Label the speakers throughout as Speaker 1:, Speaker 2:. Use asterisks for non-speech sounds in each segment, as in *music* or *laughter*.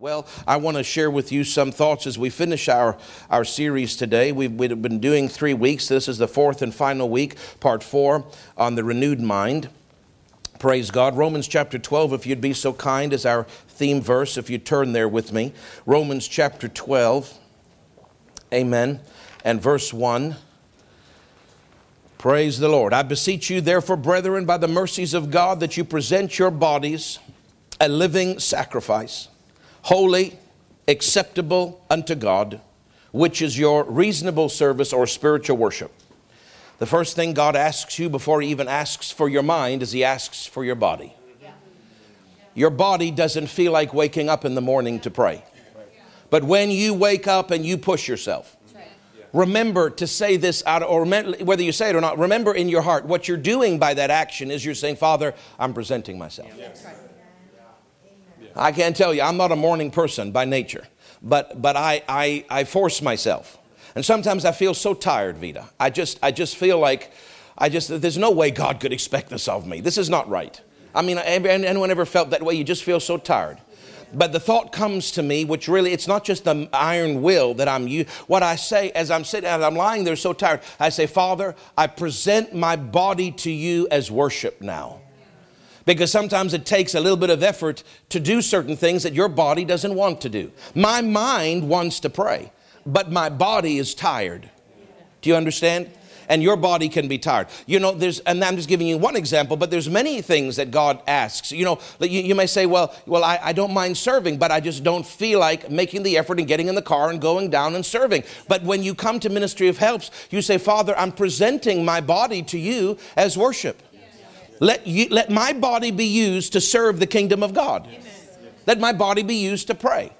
Speaker 1: Well, I want to share with you some thoughts as we finish our, our series today. We've, we've been doing three weeks. This is the fourth and final week, part four, on the renewed mind. Praise God. Romans chapter 12, if you'd be so kind, is our theme verse, if you turn there with me. Romans chapter 12, amen, and verse 1. Praise the Lord. I beseech you, therefore, brethren, by the mercies of God, that you present your bodies a living sacrifice holy, acceptable unto God, which is your reasonable service or spiritual worship. The first thing God asks you before He even asks for your mind is He asks for your body. Your body doesn't feel like waking up in the morning to pray. But when you wake up and you push yourself, remember to say this out, or whether you say it or not, remember in your heart what you're doing by that action is you're saying, Father, I'm presenting myself. I can't tell you, I'm not a morning person by nature, but, but I, I, I force myself. And sometimes I feel so tired, Vita. I just, I just feel like, I just, there's no way God could expect this of me. This is not right. I mean, anyone ever felt that way? You just feel so tired. But the thought comes to me, which really, it's not just the iron will that I'm you. What I say as I'm sitting, as I'm lying there so tired, I say, Father, I present my body to you as worship now because sometimes it takes a little bit of effort to do certain things that your body doesn't want to do. My mind wants to pray, but my body is tired. Do you understand? and your body can be tired. You know, there's, and I'm just giving you one example, but there's many things that God asks. You know, you, you may say, well, well, I, I don't mind serving, but I just don't feel like making the effort and getting in the car and going down and serving. But when you come to Ministry of Helps, you say, Father, I'm presenting my body to you as worship. Let, you, let my body be used to serve the kingdom of God. Amen. Let my body be used to pray.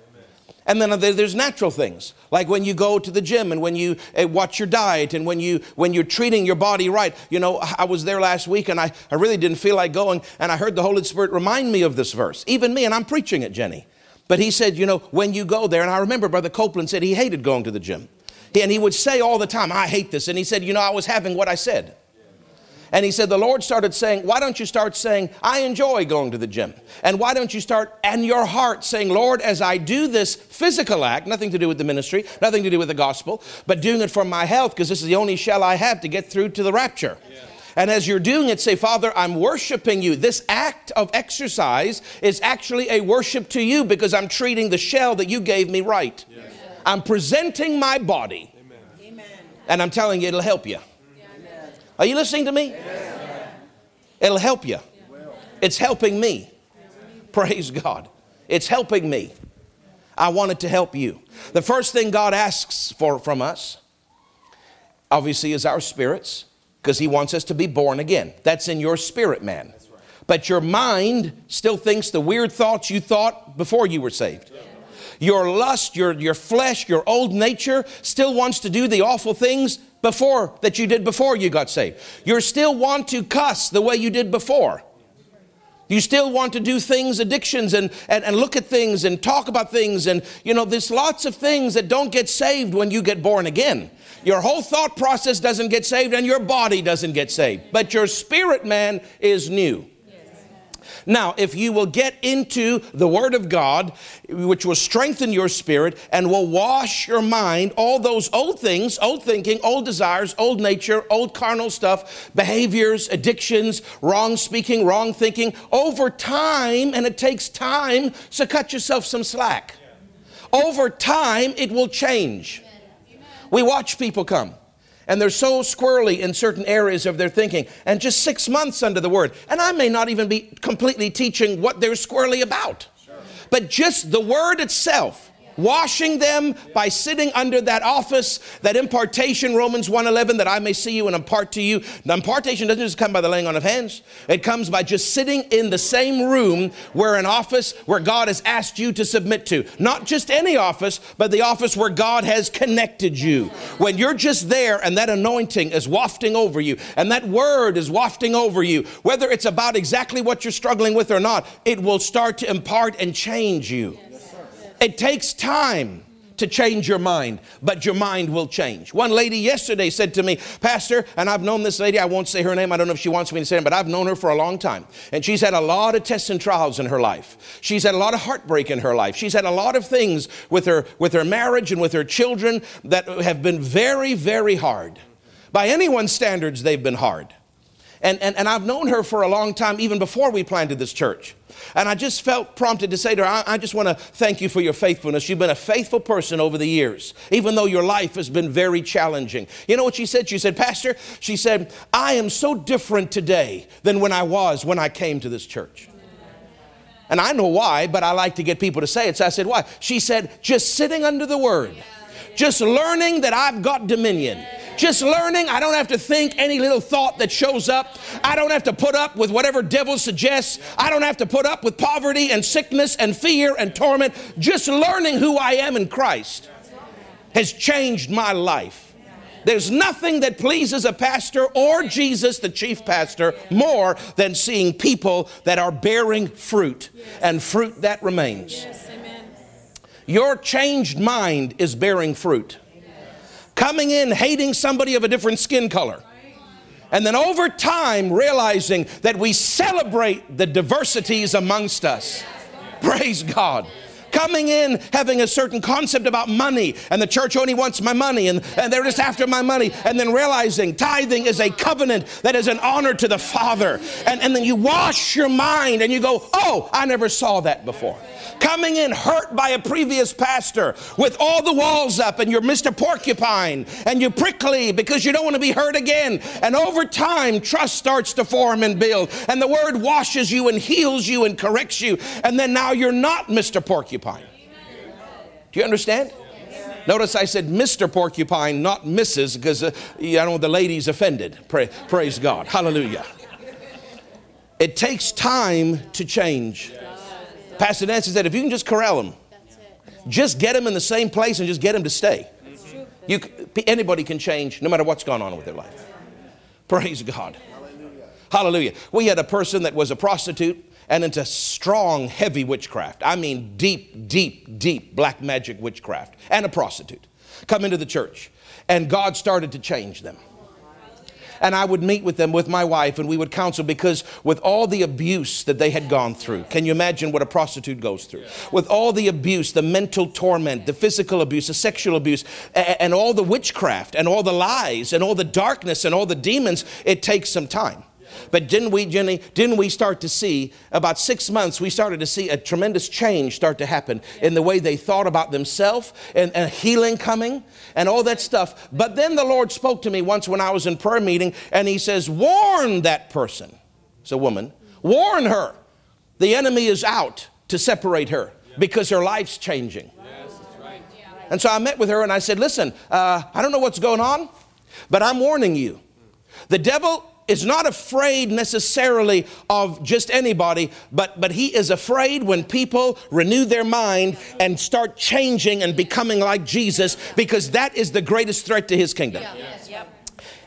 Speaker 1: And then there's natural things, like when you go to the gym and when you uh, watch your diet and when, you, when you're treating your body right. You know, I was there last week and I, I really didn't feel like going, and I heard the Holy Spirit remind me of this verse. Even me, and I'm preaching it, Jenny. But he said, you know, when you go there, and I remember Brother Copeland said he hated going to the gym. And he would say all the time, I hate this. And he said, you know, I was having what I said. And he said, The Lord started saying, Why don't you start saying, I enjoy going to the gym? And why don't you start in your heart saying, Lord, as I do this physical act, nothing to do with the ministry, nothing to do with the gospel, but doing it for my health, because this is the only shell I have to get through to the rapture. Yeah. And as you're doing it, say, Father, I'm worshiping you. This act of exercise is actually a worship to you because I'm treating the shell that you gave me right. Yes. I'm presenting my body. Amen. And I'm telling you, it'll help you. Are you listening to me? It'll help you. It's helping me. Praise God. It's helping me. I want it to help you. The first thing God asks for from us, obviously, is our spirits, because He wants us to be born again. That's in your spirit, man. But your mind still thinks the weird thoughts you thought before you were saved. Your lust, your, your flesh, your old nature still wants to do the awful things before that you did before you got saved. You still want to cuss the way you did before. You still want to do things, addictions, and, and, and look at things and talk about things. And, you know, there's lots of things that don't get saved when you get born again. Your whole thought process doesn't get saved and your body doesn't get saved. But your spirit man is new. Now, if you will get into the Word of God, which will strengthen your spirit and will wash your mind, all those old things, old thinking, old desires, old nature, old carnal stuff, behaviors, addictions, wrong speaking, wrong thinking, over time, and it takes time, so cut yourself some slack. Over time, it will change. We watch people come and they're so squirrely in certain areas of their thinking, and just six months under the word. And I may not even be completely teaching what they're squirrely about, sure. but just the word itself washing them by sitting under that office, that impartation, Romans 1.11, that I may see you and impart to you. The impartation doesn't just come by the laying on of hands. It comes by just sitting in the same room where an office where God has asked you to submit to. Not just any office, but the office where God has connected you. When you're just there and that anointing is wafting over you and that word is wafting over you, whether it's about exactly what you're struggling with or not, it will start to impart and change you. It takes time to change your mind, but your mind will change. One lady yesterday said to me, Pastor, and I've known this lady, I won't say her name, I don't know if she wants me to say it, but I've known her for a long time. And she's had a lot of tests and trials in her life. She's had a lot of heartbreak in her life. She's had a lot of things with her, with her marriage and with her children that have been very, very hard. By anyone's standards, they've been hard. And, and, and I've known her for a long time, even before we planted this church. And I just felt prompted to say to her, I, I just want to thank you for your faithfulness. You've been a faithful person over the years, even though your life has been very challenging. You know what she said? She said, Pastor, she said, I am so different today than when I was when I came to this church. And I know why, but I like to get people to say it. So I said, Why? She said, Just sitting under the word, just learning that I've got dominion just learning. I don't have to think any little thought that shows up. I don't have to put up with whatever devil suggests. I don't have to put up with poverty and sickness and fear and torment. Just learning who I am in Christ has changed my life. There's nothing that pleases a pastor or Jesus, the chief pastor, more than seeing people that are bearing fruit and fruit that remains. Your changed mind is bearing fruit coming in hating somebody of a different skin color. And then over time, realizing that we celebrate the diversities amongst us. Praise God coming in having a certain concept about money and the church only wants my money and, and they're just after my money and then realizing tithing is a covenant that is an honor to the father and, and then you wash your mind and you go oh i never saw that before coming in hurt by a previous pastor with all the walls up and you're Mr. Porcupine and you're prickly because you don't want to be hurt again. And over time, trust starts to form and build. And the word washes you and heals you and corrects you. And then now you're not Mr. Porcupine. Do you understand? Notice I said Mr. Porcupine, not Mrs., because uh, I want the ladies offended. Pray, praise God. Hallelujah. It takes time to change. Pastor Nancy said, if you can just corral them, just get them in the same place and just get them to stay. You, anybody can change no matter what's going on with their life. Praise God. Hallelujah. We had a person that was a prostitute and into strong, heavy witchcraft. I mean, deep, deep, deep black magic witchcraft, and a prostitute come into the church. And God started to change them and I would meet with them with my wife and we would counsel because with all the abuse that they had gone through, can you imagine what a prostitute goes through? With all the abuse, the mental torment, the physical abuse, the sexual abuse, and all the witchcraft and all the lies and all the darkness and all the demons, it takes some time. But didn't we, Jenny, didn't we start to see, about six months, we started to see a tremendous change start to happen in the way they thought about themselves and, and healing coming and all that stuff. But then the Lord spoke to me once when I was in prayer meeting and He says, Warn that person. It's a woman. Warn her. The enemy is out to separate her because her life's changing. And so I met with her and I said, Listen, uh, I don't know what's going on, but I'm warning you. The devil is not afraid necessarily of just anybody, but, but he is afraid when people renew their mind and start changing and becoming like Jesus because that is the greatest threat to his kingdom.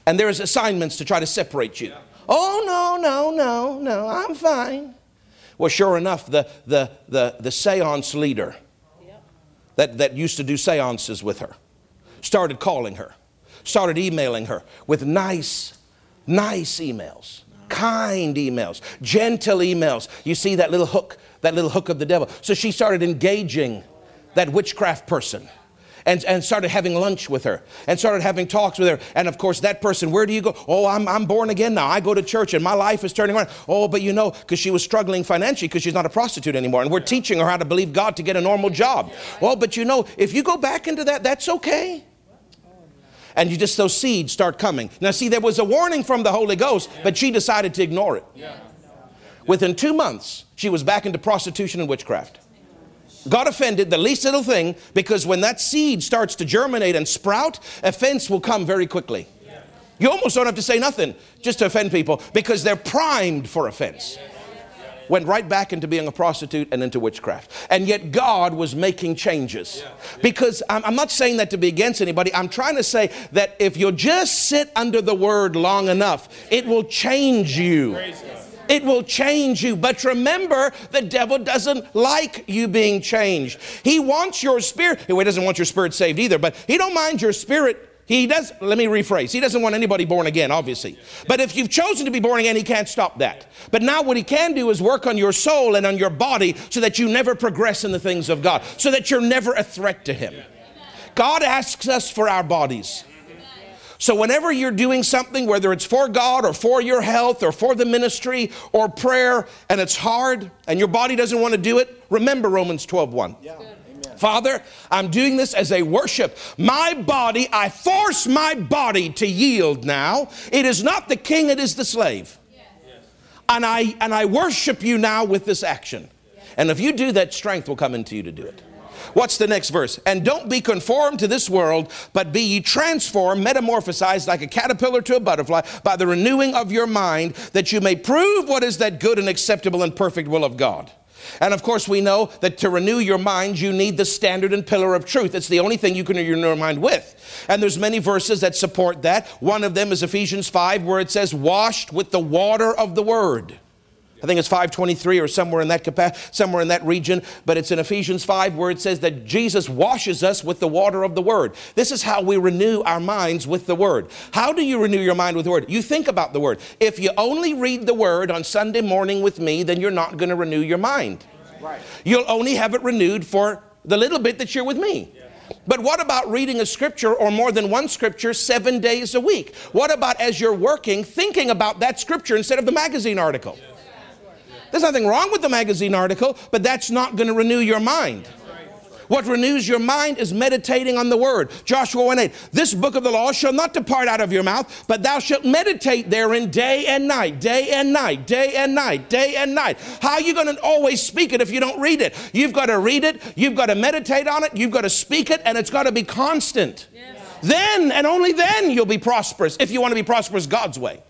Speaker 1: And there's assignments to try to separate you. Oh, no, no, no, no, I'm fine. Well, sure enough, the, the, the, the seance leader that, that used to do seances with her started calling her, started emailing her with nice, Nice emails, kind emails, gentle emails. You see that little hook, that little hook of the devil. So she started engaging that witchcraft person. And, and started having lunch with her and started having talks with her. And of course, that person, where do you go? Oh, I'm, I'm born again now. I go to church and my life is turning around. Oh, but you know, because she was struggling financially because she's not a prostitute anymore. And we're teaching her how to believe God to get a normal job. Well, oh, but you know, if you go back into that, that's okay and you just those seeds start coming. Now, see, there was a warning from the Holy Ghost, but she decided to ignore it. Within two months, she was back into prostitution and witchcraft. God offended the least little thing because when that seed starts to germinate and sprout, offense will come very quickly. You almost don't have to say nothing just to offend people because they're primed for offense went right back into being a prostitute and into witchcraft. And yet God was making changes. Because I'm, I'm not saying that to be against anybody. I'm trying to say that if you just sit under the word long enough, it will change you It will change you. But remember, the devil doesn't like you being changed. He wants your spirit. He doesn't want your spirit saved either, but he don't mind your spirit he does, let me rephrase. He doesn't want anybody born again, obviously. But if you've chosen to be born again, he can't stop that. But now what he can do is work on your soul and on your body so that you never progress in the things of God, so that you're never a threat to him. God asks us for our bodies. So, whenever you're doing something, whether it's for God or for your health or for the ministry or prayer, and it's hard and your body doesn't want to do it, remember Romans 12 1. Yeah. Father, I'm doing this as a worship. My body, I force my body to yield now. It is not the king, it is the slave. Yes. And, I, and I worship you now with this action. Yes. And if you do that, strength will come into you to do it. What's the next verse? And don't be conformed to this world, but be ye transformed, metamorphosized like a caterpillar to a butterfly by the renewing of your mind, that you may prove what is that good and acceptable and perfect will of God. And of course, we know that to renew your mind, you need the standard and pillar of truth. It's the only thing you can renew your mind with. And there's many verses that support that. One of them is Ephesians 5, where it says, washed with the water of the word. I think it's 523 or somewhere in that capacity, somewhere in that region, but it's in Ephesians 5 where it says that Jesus washes us with the water of the word. This is how we renew our minds with the word. How do you renew your mind with the word? You think about the word. If you only read the word on Sunday morning with me, then you're not going to renew your mind. Right. You'll only have it renewed for the little bit that you're with me. But what about reading a scripture or more than one scripture seven days a week? What about as you're working, thinking about that scripture instead of the magazine article? There's nothing wrong with the magazine article, but that's not going to renew your mind. What renews your mind is meditating on the word. Joshua 1 8. This book of the law shall not depart out of your mouth, but thou shalt meditate therein day and night, day and night, day and night, day and night. How are you going to always speak it if you don't read it? You've got to read it, you've got to meditate on it, you've got to speak it, and it's got to be constant. Yes. Then and only then you'll be prosperous if you want to be prosperous God's way.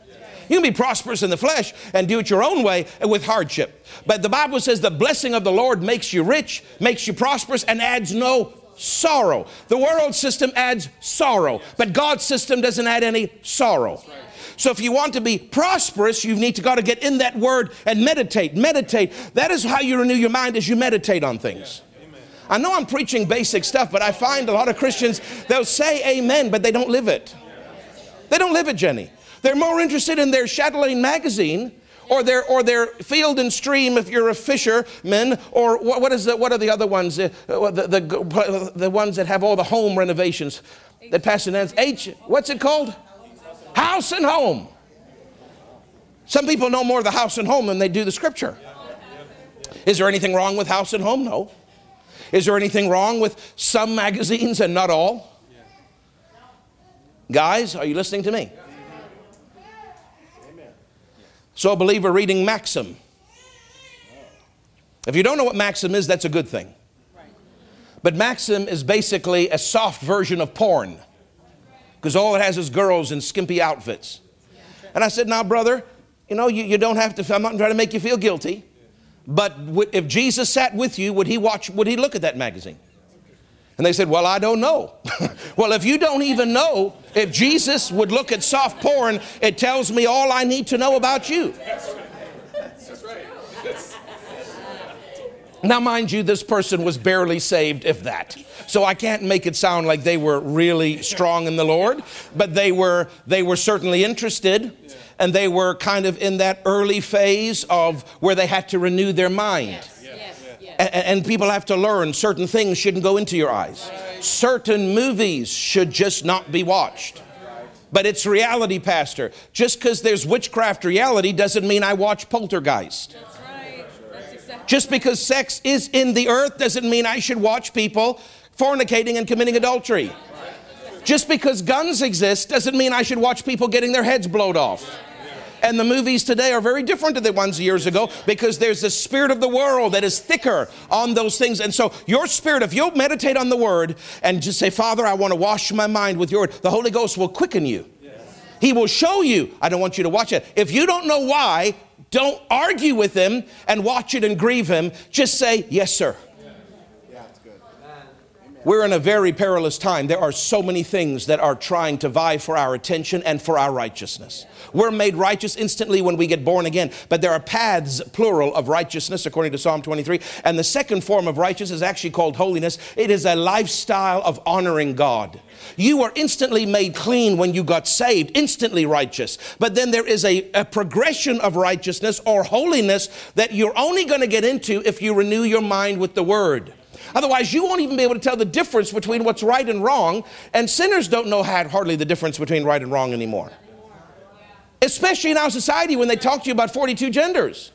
Speaker 1: You can be prosperous in the flesh and do it your own way with hardship. But the Bible says the blessing of the Lord makes you rich, makes you prosperous, and adds no sorrow. The world system adds sorrow, but God's system doesn't add any sorrow. So if you want to be prosperous, you need to got to get in that word and meditate. Meditate. That is how you renew your mind as you meditate on things. I know I'm preaching basic stuff, but I find a lot of Christians, they'll say amen, but they don't live it. They don't live it, Jenny. They're more interested in their Chatelaine magazine or their or their field and stream if you're a fisherman or what, what is the, what are the other ones? Uh, the, the, the ones that have all the home renovations that Pastor Nance H what's it called? House and home. Some people know more of the house and home than they do the scripture. Is there anything wrong with house and home? No. Is there anything wrong with some magazines and not all? Guys are you listening to me so, a believer reading Maxim. If you don't know what Maxim is, that's a good thing. But Maxim is basically a soft version of porn because all it has is girls in skimpy outfits. And I said, Now, brother, you know, you, you don't have to, I'm not trying to make you feel guilty, but if Jesus sat with you, would he watch, would he look at that magazine? And they said, Well, I don't know. *laughs* well, if you don't even know if Jesus would look at soft porn, it tells me all I need to know about you. Now, mind you, this person was barely saved, if that. So I can't make it sound like they were really strong in the Lord, but they were, they were certainly interested, and they were kind of in that early phase of where they had to renew their mind. And, and people have to learn certain things shouldn't go into your eyes. Certain movies should just not be watched. But it's reality, Pastor. Just because there's witchcraft reality doesn't mean I watch Poltergeist. Just because sex is in the earth doesn't mean I should watch people fornicating and committing adultery. Just because guns exist doesn't mean I should watch people getting their heads blowed off. And the movies today are very different to the ones years ago because there's the spirit of the world that is thicker on those things. And so, your spirit, if you'll meditate on the word and just say, Father, I want to wash my mind with your word, the Holy Ghost will quicken you. He will show you. I don't want you to watch it. If you don't know why, don't argue with him and watch it and grieve him. Just say, Yes, sir. We're in a very perilous time. There are so many things that are trying to vie for our attention and for our righteousness. We're made righteous instantly when we get born again, but there are paths, plural, of righteousness according to Psalm 23. And the second form of righteousness is actually called holiness. It is a lifestyle of honoring God. You were instantly made clean when you got saved, instantly righteous. But then there is a, a progression of righteousness or holiness that you're only going to get into if you renew your mind with the Word. Otherwise, you won't even be able to tell the difference between what's right and wrong. And sinners don't know hardly the difference between right and wrong anymore. Especially in our society when they talk to you about 42 genders.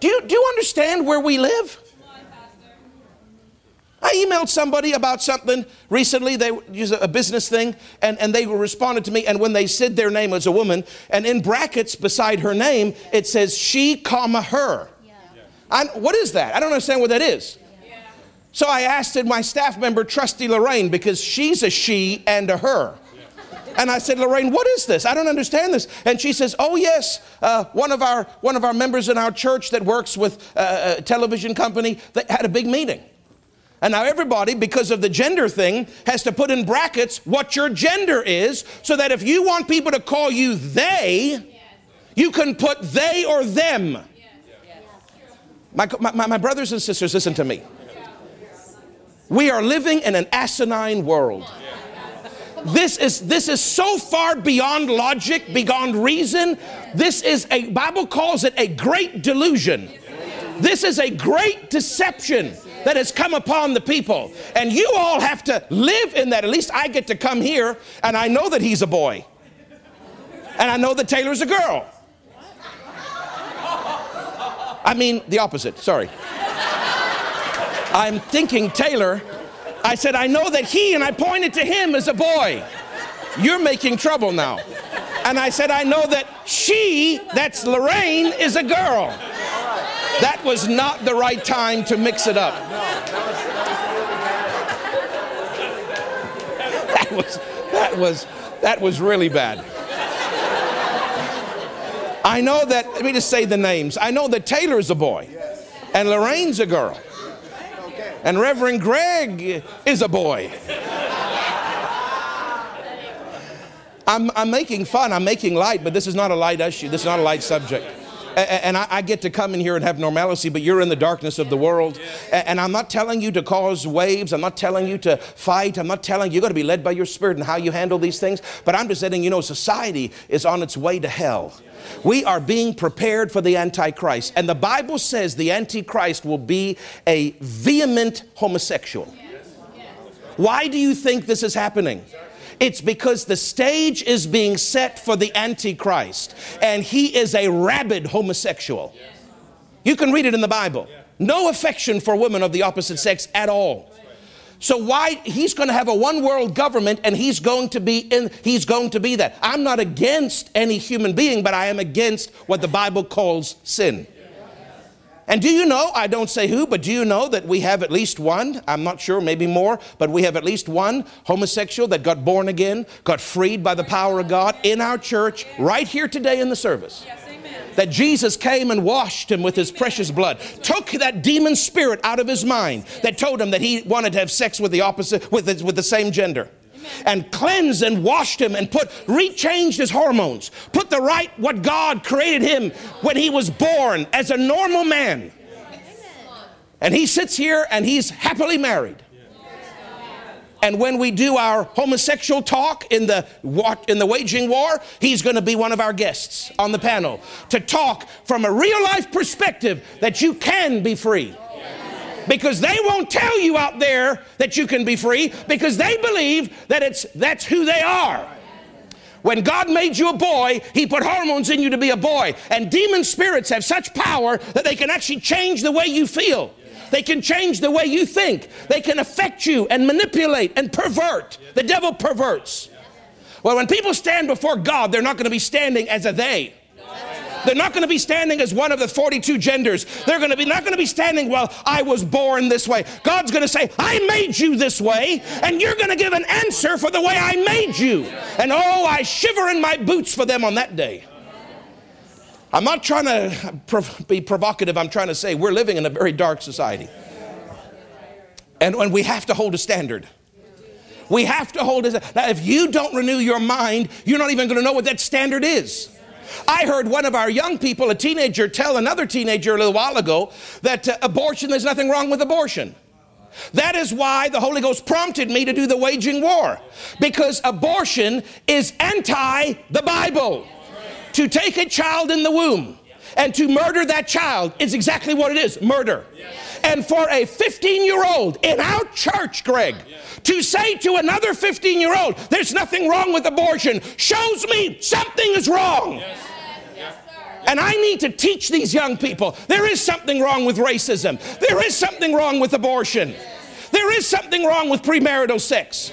Speaker 1: Do you, do you understand where we live? I emailed somebody about something recently. They use a business thing, and, and they responded to me. And when they said their name as a woman, and in brackets beside her name, it says she, comma her. I'm, what is that? I don't understand what that is. So I asked my staff member, Trusty Lorraine, because she's a she and a her. And I said, Lorraine, what is this? I don't understand this. And she says, Oh yes, uh, one of our one of our members in our church that works with uh, a television company, they had a big meeting. And now everybody, because of the gender thing, has to put in brackets what your gender is, so that if you want people to call you they, you can put they or them. My, my, my brothers and sisters, listen to me. We are living in an asinine world. This is, this is so far beyond logic, beyond reason. This is a, Bible calls it a great delusion. This is a great deception that has come upon the people. And you all have to live in that. At least I get to come here and I know that he's a boy. And I know that Taylor's a girl. I mean, the opposite, sorry. I'm thinking Taylor. I said, I know that he, and I pointed to him as a boy. You're making trouble now. And I said, I know that she, that's Lorraine, is a girl. That was not the right time to mix it up. That was, that was, that was really bad. I know that, let me just say the names. I know that Taylor's a boy, and Lorraine's a girl, and Reverend Greg is a boy. I'm, I'm making fun, I'm making light, but this is not a light issue. This is not a light subject and I get to come in here and have normalcy, but you're in the darkness of the world. And I'm not telling you to cause waves. I'm not telling you to fight. I'm not telling you you're going to be led by your spirit and how you handle these things. But I'm just letting you know society is on its way to hell. We are being prepared for the Antichrist. And the Bible says the Antichrist will be a vehement homosexual. Why do you think this is happening? It's because the stage is being set for the Antichrist, and he is a rabid homosexual. You can read it in the Bible. No affection for women of the opposite sex at all. So why he's going to have a one world government and he's going to be in he's going to be that. I'm not against any human being, but I am against what the Bible calls sin. And do you know, I don't say who, but do you know that we have at least one, I'm not sure, maybe more, but we have at least one homosexual that got born again, got freed by the power of God in our church right here today in the service. that Jesus came and washed him with his precious blood, took that demon spirit out of his mind that told him that he wanted to have sex with the opposite, with the, with the same gender and cleansed and washed him and put rechanged his hormones put the right what god created him when he was born as a normal man. And he sits here and he's happily married. And when we do our homosexual talk in the, in the waging war, he's going to be one of our guests on the panel to talk from a real life perspective that you can be free because they won't tell you out there that you can be free because they believe that it's that's who they are. When God made you a boy, He put hormones in you to be a boy. And demon spirits have such power that they can actually change the way you feel. They can change the way you think. They can affect you and manipulate and pervert. The devil perverts. Well, when people stand before God, they're not going to be standing as a they. They're not going to be standing as one of the 42 genders. They're going to be not going to be standing, well, I was born this way. God's going to say, I made you this way, and you're going to give an answer for the way I made you. And oh, I shiver in my boots for them on that day. I'm not trying to be provocative. I'm trying to say we're living in a very dark society. And, and we have to hold a standard. We have to hold it. Now, if you don't renew your mind, you're not even going to know what that standard is. I heard one of our young people, a teenager, tell another teenager a little while ago that uh, abortion, there's nothing wrong with abortion. That is why the Holy Ghost prompted me to do the waging war. Because abortion is anti the Bible. To take a child in the womb and to murder that child is exactly what it is murder. And for a 15 year old in our church, Greg, to say to another 15 year old, there's nothing wrong with abortion, shows me something is wrong. And I need to teach these young people there is something wrong with racism, there is something wrong with abortion, there is something wrong with premarital sex.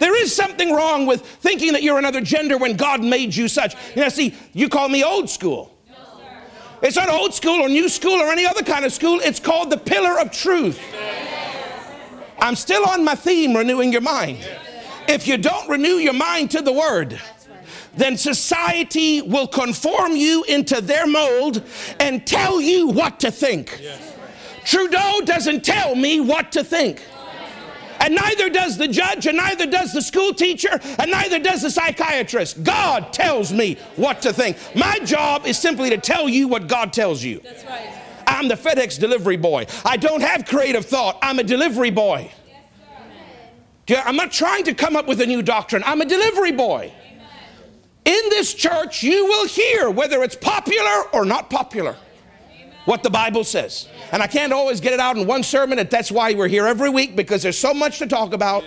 Speaker 1: There is something wrong with thinking that you're another gender when God made you such. You know, see, you call me old school. It's not old school or new school or any other kind of school. It's called the pillar of truth. I'm still on my theme, renewing your mind. If you don't renew your mind to the word, then society will conform you into their mold and tell you what to think. Trudeau doesn't tell me what to think. And neither does the judge, and neither does the school teacher, and neither does the psychiatrist. God tells me what to think. My job is simply to tell you what God tells you. That's right. I'm the FedEx delivery boy. I don't have creative thought, I'm a delivery boy. Yes, I'm not trying to come up with a new doctrine, I'm a delivery boy. In this church, you will hear whether it's popular or not popular what the Bible says. And I can't always get it out in one sermon, and that's why we're here every week because there's so much to talk about.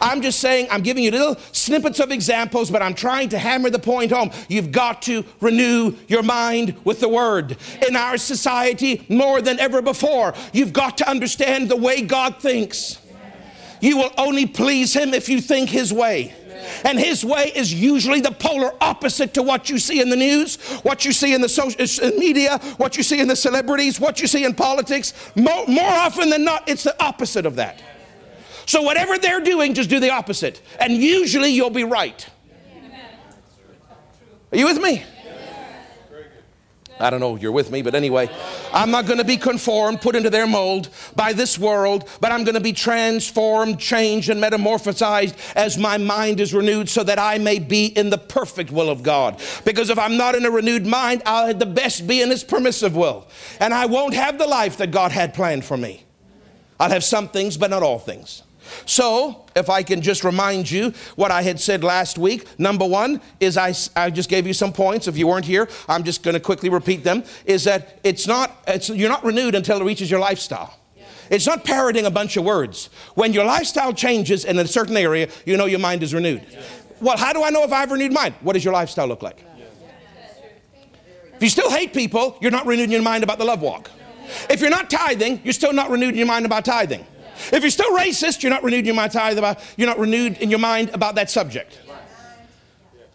Speaker 1: I'm just saying, I'm giving you little snippets of examples, but I'm trying to hammer the point home. You've got to renew your mind with the Word. In our society, more than ever before, you've got to understand the way God thinks. You will only please Him if you think His way. And his way is usually the polar opposite to what you see in the news, what you see in the social media, what you see in the celebrities, what you see in politics. More, more often than not, it's the opposite of that. So, whatever they're doing, just do the opposite. And usually you'll be right. Are you with me? I don't know you're with me, but anyway, I'm not going to be conformed, put into their mold by this world, but I'm going to be transformed, changed, and metamorphosized as my mind is renewed so that I may be in the perfect will of God. Because if I'm not in a renewed mind, I'll at the best be in His permissive will. And I won't have the life that God had planned for me. I'll have some things, but not all things. So, if I can just remind you what I had said last week, number one is I, I just gave you some points. If you weren't here, I'm just going to quickly repeat them. Is that it's not, it's, you're not renewed until it reaches your lifestyle. It's not parroting a bunch of words. When your lifestyle changes in a certain area, you know your mind is renewed. Well, how do I know if I have renewed mind? What does your lifestyle look like? If you still hate people, you're not renewed in your mind about the love walk. If you're not tithing, you're still not renewed in your mind about tithing. If you're still racist, you're not renewed in your mind about, you're not renewed in your mind about that subject.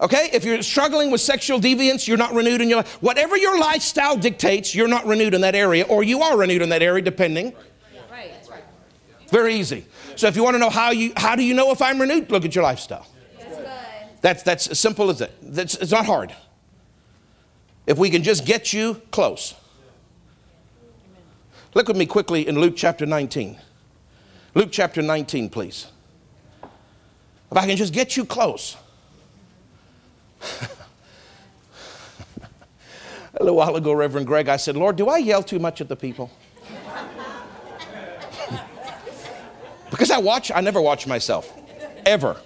Speaker 1: Okay? If you're struggling with sexual deviance, you're not renewed in your whatever your lifestyle dictates, you're not renewed in that area, or you are renewed in that area, depending. Right. Very easy. So if you want to know how you how do you know if I'm renewed, look at your lifestyle. That's that's as simple as it. That's, it's not hard. If we can just get you close. Look with me quickly in Luke chapter 19. Luke chapter 19, please. If I can just get you close. *laughs* A little while ago, Reverend Greg, I said, Lord, do I yell too much at the people? *laughs* because I watch, I never watch myself, ever.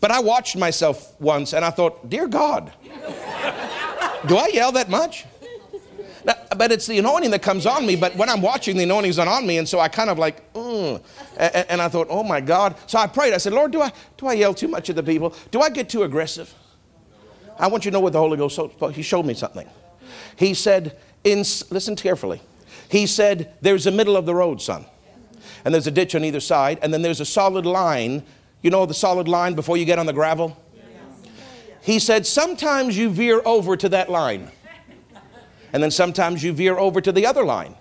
Speaker 1: But I watched myself once and I thought, Dear God, do I yell that much? But it's the anointing that comes on me. But when I'm watching, the anointing's not on me, and so I kind of like, mm. and, and I thought, oh my God. So I prayed. I said, Lord, do I do I yell too much at the people? Do I get too aggressive? I want you to know what the Holy Ghost. He showed me something. He said, in, listen carefully. He said, there's a middle of the road, son, and there's a ditch on either side, and then there's a solid line. You know the solid line before you get on the gravel. He said, sometimes you veer over to that line and then sometimes you veer over to the other line.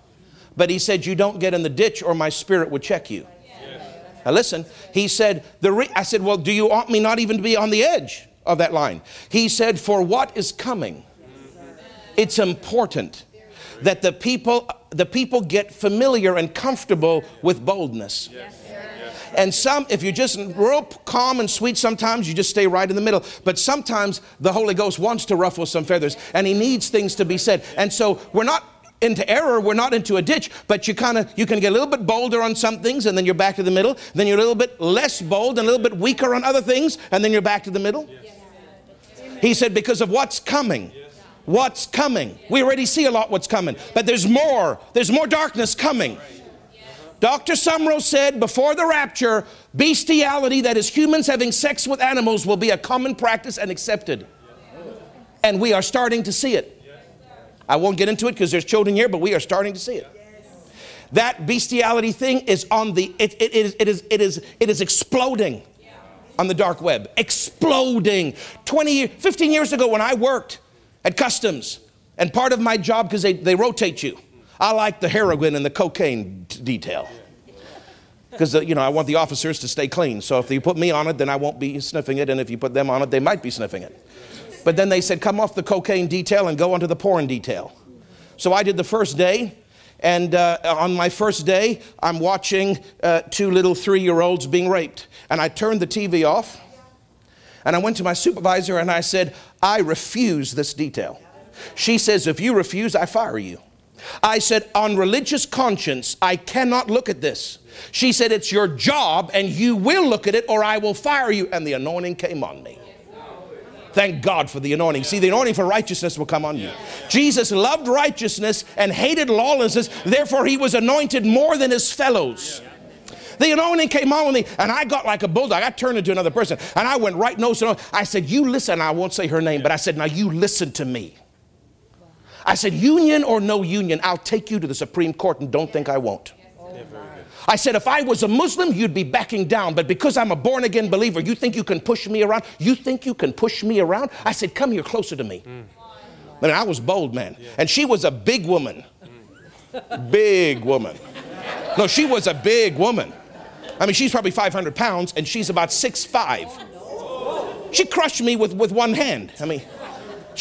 Speaker 1: But he said, You don't get in the ditch or my spirit would check you. Now listen, he said, the re- I said, Well, do you want me not even to be on the edge of that line? He said, For what is coming, it's important that the people, the people get familiar and comfortable with boldness. And some, if you're just real calm and sweet, sometimes you just stay right in the middle. But sometimes the Holy Ghost wants to ruffle some feathers and he needs things to be said. And so we're not into error, we're not into a ditch, but you kind of you can get a little bit bolder on some things and then you're back to the middle. Then you're a little bit less bold and a little bit weaker on other things and then you're back to the middle. He said because of what's coming. What's coming? We already see a lot what's coming, but there's more. There's more darkness coming. Dr. Sumrall said before the rapture, bestiality, that is humans having sex with animals, will be a common practice and accepted. And we are starting to see it. I won't get into it because there's children here, but we are starting to see it. That bestiality thing is on the, it, it, it, is, it, is, it, is, it is exploding on the dark web. Exploding. 20, 15 years ago when I worked at customs, and part of my job, because they, they rotate you, I like the heroin and the cocaine t- detail. Because, uh, you know, I want the officers to stay clean. So if you put me on it, then I won't be sniffing it. And if you put them on it, they might be sniffing it. But then they said, come off the cocaine detail and go onto the porn detail. So I did the first day. And uh, on my first day, I'm watching uh, two little three year olds being raped. And I turned the TV off. And I went to my supervisor and I said, I refuse this detail. She says, if you refuse, I fire you. I said, on religious conscience, I cannot look at this. She said, it's your job and you will look at it or I will fire you. And the anointing came on me. Thank God for the anointing. See, the anointing for righteousness will come on you. Jesus loved righteousness and hated lawlessness, therefore, he was anointed more than his fellows. The anointing came on me, and I got like a bulldog. I turned into another person, and I went right nose to nose. I said, You listen. I won't say her name, but I said, Now you listen to me. I said, Union or no union, I'll take you to the Supreme Court and don't think I won't. I said, if I was a Muslim, you'd be backing down. But because I'm a born again believer, you think you can push me around? You think you can push me around? I said, come here closer to me. Mm. And I was bold, man. And she was a big woman. Big woman. No, she was a big woman. I mean, she's probably 500 pounds and she's about six five. She crushed me with, with one hand. I mean,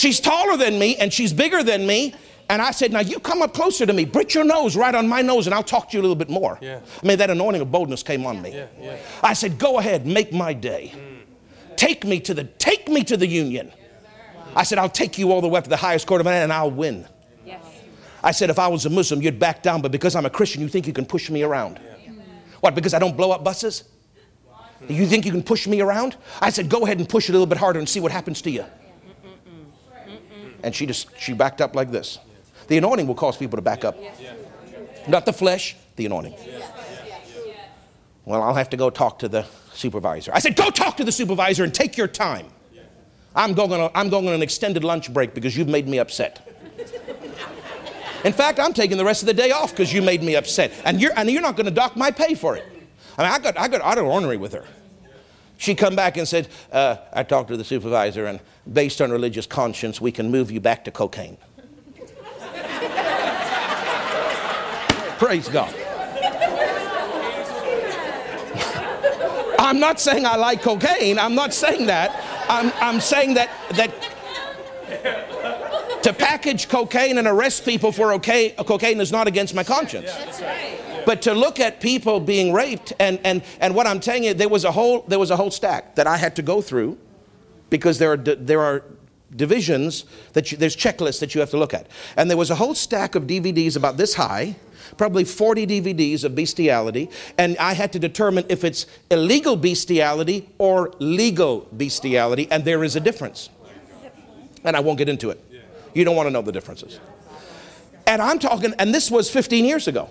Speaker 1: She's taller than me and she's bigger than me. And I said, Now you come up closer to me, put your nose right on my nose, and I'll talk to you a little bit more. Yeah. I mean, that anointing of boldness came on me. Yeah, yeah. I said, Go ahead, make my day. Mm. Take me to the take me to the union. I said, I'll take you all the way up to the highest court of man and I'll win. Yes. I said, if I was a Muslim, you'd back down, but because I'm a Christian, you think you can push me around. Yeah. What, because I don't blow up buses? You think you can push me around? I said, go ahead and push it a little bit harder and see what happens to you and she just she backed up like this. The anointing will cause people to back up. Not the flesh, the anointing. Well, I'll have to go talk to the supervisor. I said, go talk to the supervisor and take your time. I'm going on, I'm going on an extended lunch break because you've made me upset. In fact, I'm taking the rest of the day off because you made me upset. And you're, and you're not going to dock my pay for it. I mean, I got, I got out of ornery with her. She come back and said, uh, I talked to the supervisor, and based on religious conscience, we can move you back to cocaine. *laughs* Praise God. *laughs* I'm not saying I like cocaine. I'm not saying that. I'm, I'm saying that, that to package cocaine and arrest people for okay, cocaine is not against my conscience. But to look at people being raped, and, and, and what I'm telling you, there was, a whole, there was a whole stack that I had to go through because there are, there are divisions that you, there's checklists that you have to look at. And there was a whole stack of DVDs about this high, probably 40 DVDs of bestiality, and I had to determine if it's illegal bestiality or legal bestiality, and there is a difference. And I won't get into it. You don't want to know the differences. And I'm talking, and this was 15 years ago.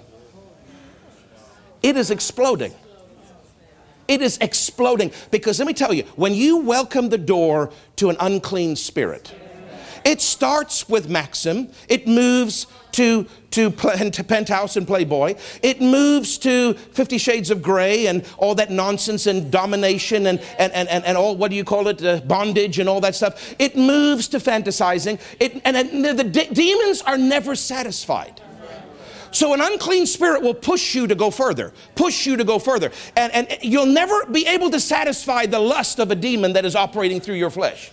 Speaker 1: It is exploding. It is exploding. Because let me tell you, when you welcome the door to an unclean spirit, it starts with Maxim, it moves to, to, *laughs* to Penthouse and Playboy, it moves to Fifty Shades of Grey and all that nonsense and domination and, and, and, and, and all, what do you call it, uh, bondage and all that stuff. It moves to fantasizing, it, and, and the de- demons are never satisfied. So an unclean spirit will push you to go further, push you to go further. And, and you'll never be able to satisfy the lust of a demon that is operating through your flesh.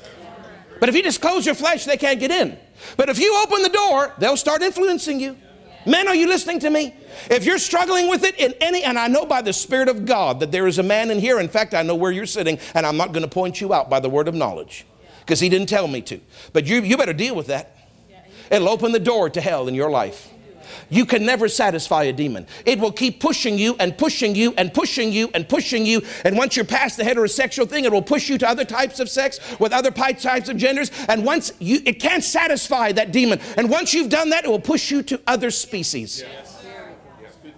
Speaker 1: But if you just close your flesh, they can't get in. But if you open the door, they'll start influencing you. Men, are you listening to me? If you're struggling with it in any, and I know by the Spirit of God that there is a man in here, in fact, I know where you're sitting, and I'm not going to point you out by the word of knowledge because he didn't tell me to. But you, you better deal with that. It'll open the door to hell in your life. You can never satisfy a demon. It will keep pushing you and pushing you and pushing you and pushing you. And once you're past the heterosexual thing, it will push you to other types of sex with other types of genders. And once you, it can't satisfy that demon. And once you've done that, it will push you to other species.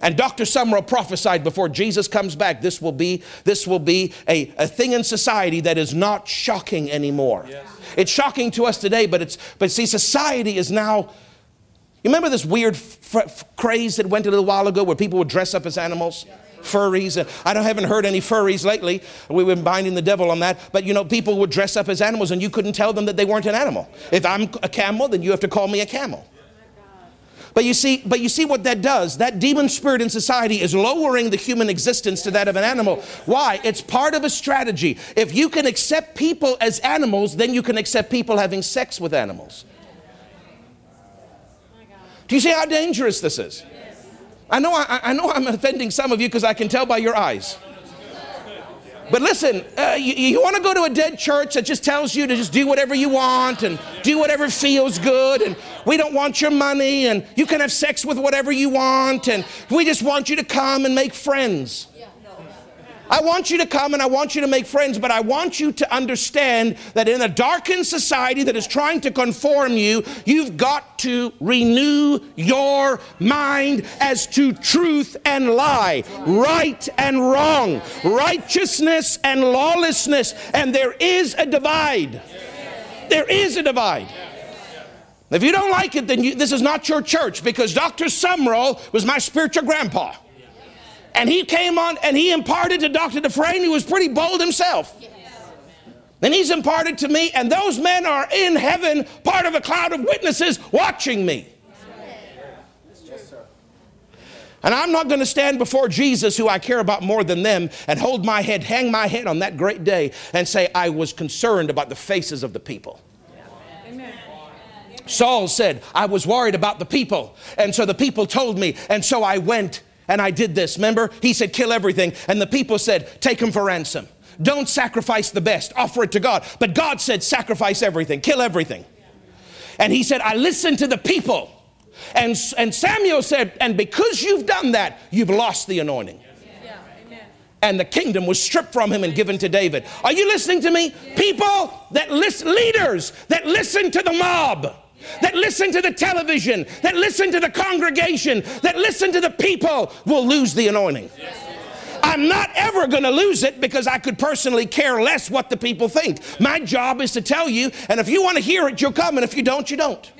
Speaker 1: And Dr. Sumrall prophesied before Jesus comes back, this will be, this will be a, a thing in society that is not shocking anymore. Yes. It's shocking to us today, but it's but see, society is now you remember this weird f- f- craze that went a little while ago where people would dress up as animals? Furries. I don't, haven't heard any furries lately. We've been binding the devil on that. But you know, people would dress up as animals and you couldn't tell them that they weren't an animal. If I'm a camel, then you have to call me a camel. But you see, but you see what that does? That demon spirit in society is lowering the human existence to that of an animal. Why? It's part of a strategy. If you can accept people as animals, then you can accept people having sex with animals. Do you see how dangerous this is? I know, I, I know I'm offending some of you because I can tell by your eyes. But listen, uh, you, you want to go to a dead church that just tells you to just do whatever you want and do whatever feels good, and we don't want your money, and you can have sex with whatever you want, and we just want you to come and make friends. I want you to come and I want you to make friends, but I want you to understand that in a darkened society that is trying to conform you, you've got to renew your mind as to truth and lie, right and wrong, righteousness and lawlessness. And there is a divide. There is a divide. If you don't like it, then you, this is not your church because Dr. Sumrall was my spiritual grandpa. And he came on and he imparted to Dr. Dufresne, who was pretty bold himself. And he's imparted to me, and those men are in heaven, part of a cloud of witnesses watching me. And I'm not going to stand before Jesus, who I care about more than them, and hold my head, hang my head on that great day, and say, I was concerned about the faces of the people. Saul said, I was worried about the people. And so the people told me, and so I went and I did this. Remember? He said, kill everything. And the people said, take him for ransom. Don't sacrifice the best, offer it to God. But God said, sacrifice everything, kill everything. And he said, I listened to the people. And, and Samuel said, and because you've done that, you've lost the anointing. And the kingdom was stripped from him and given to David. Are you listening to me? People that listen, leaders that listen to the mob that listen to the television, that listen to the congregation, that listen to the people will lose the anointing. I'm not ever going to lose it because I could personally care less what the people think. My job is to tell you, and if you want to hear it, you'll come, and if you don't, you don't.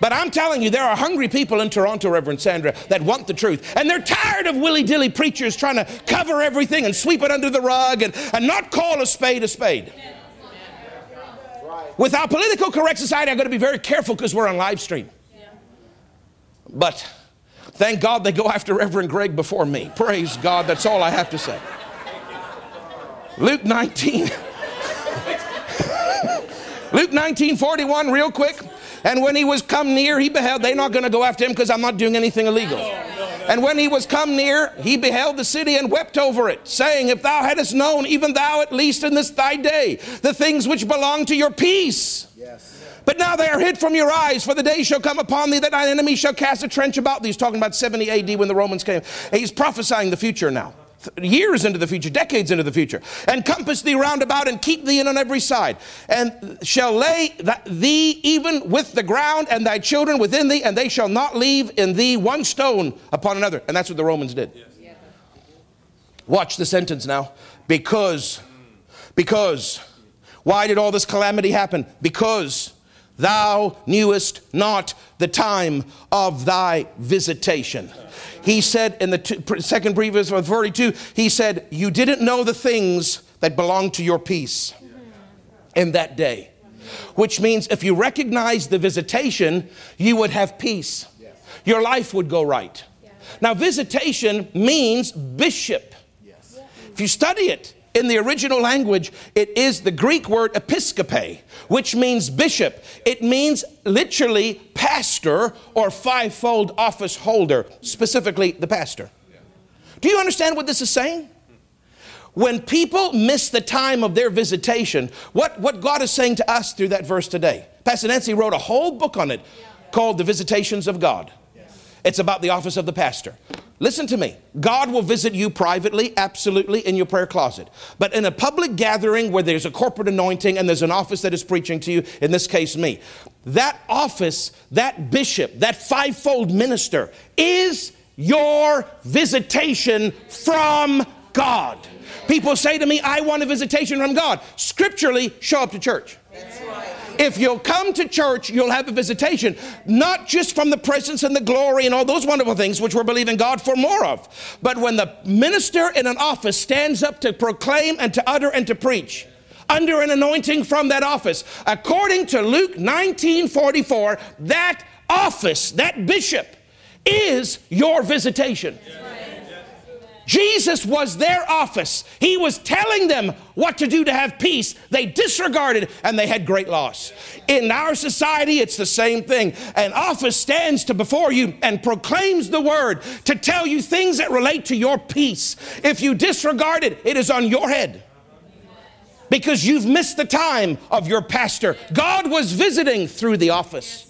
Speaker 1: But I'm telling you, there are hungry people in Toronto, Reverend Sandra, that want the truth. And they're tired of willy dilly preachers trying to cover everything and sweep it under the rug and, and not call a spade a spade. With our political correct society, I've got to be very careful because we're on live stream. Yeah. But thank God they go after Reverend Greg before me. Praise God. That's all I have to say. Luke 19. *laughs* Luke 19, 41, real quick. And when he was come near, he beheld, they're not going to go after him because I'm not doing anything illegal. And when he was come near, he beheld the city and wept over it, saying, If thou hadst known, even thou at least in this thy day, the things which belong to your peace. Yes. But now they are hid from your eyes, for the day shall come upon thee that thine enemy shall cast a trench about thee. He's talking about 70 AD when the Romans came. He's prophesying the future now years into the future, decades into the future, and compass thee round about and keep thee in on every side, and shall lay thee even with the ground and thy children within thee, and they shall not leave in thee one stone upon another. And that's what the Romans did. Watch the sentence now. Because, because, why did all this calamity happen? Because thou knewest not the time of thy visitation. He said in the two, second previous of 42, he said, You didn't know the things that belong to your peace in that day. Which means if you recognize the visitation, you would have peace. Your life would go right. Now, visitation means bishop. If you study it, in the original language, it is the Greek word episcope, which means bishop. It means literally pastor or fivefold office holder, specifically the pastor. Do you understand what this is saying? When people miss the time of their visitation, what, what God is saying to us through that verse today, Pastor Nancy wrote a whole book on it called The Visitations of God. It's about the office of the pastor. Listen to me. God will visit you privately, absolutely, in your prayer closet. But in a public gathering where there's a corporate anointing and there's an office that is preaching to you, in this case, me, that office, that bishop, that fivefold minister is your visitation from God. People say to me, I want a visitation from God. Scripturally, show up to church. If you'll come to church, you'll have a visitation, not just from the presence and the glory and all those wonderful things which we're believing God for more of, but when the minister in an office stands up to proclaim and to utter and to preach under an anointing from that office, according to Luke 19:44, that office, that bishop, is your visitation. Jesus was their office. He was telling them what to do to have peace. They disregarded and they had great loss. In our society, it's the same thing. An office stands to before you and proclaims the word to tell you things that relate to your peace. If you disregard it, it is on your head because you've missed the time of your pastor. God was visiting through the office.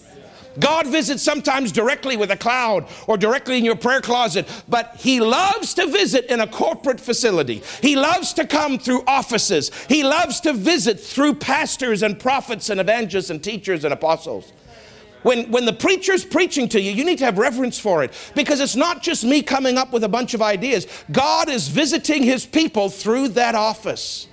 Speaker 1: God visits sometimes directly with a cloud or directly in your prayer closet, but He loves to visit in a corporate facility. He loves to come through offices. He loves to visit through pastors and prophets and evangelists and teachers and apostles. When, when the preacher's preaching to you, you need to have reverence for it because it's not just me coming up with a bunch of ideas. God is visiting His people through that office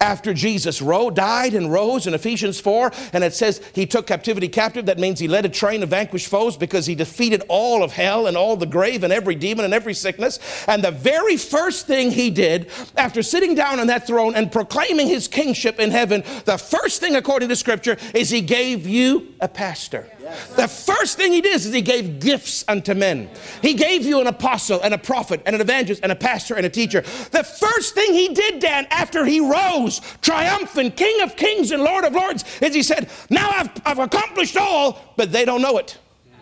Speaker 1: after Jesus rose, died and rose in Ephesians 4, and it says he took captivity captive. That means he led a train of vanquished foes because he defeated all of hell and all the grave and every demon and every sickness. And the very first thing he did after sitting down on that throne and proclaiming his kingship in heaven, the first thing according to scripture is he gave you a pastor. The first thing he did is he gave gifts unto men. He gave you an apostle and a prophet and an evangelist and a pastor and a teacher. The first thing he did, Dan, after he rose, triumphant, King of kings and Lord of lords, is he said, Now I've, I've accomplished all, but they don't know it.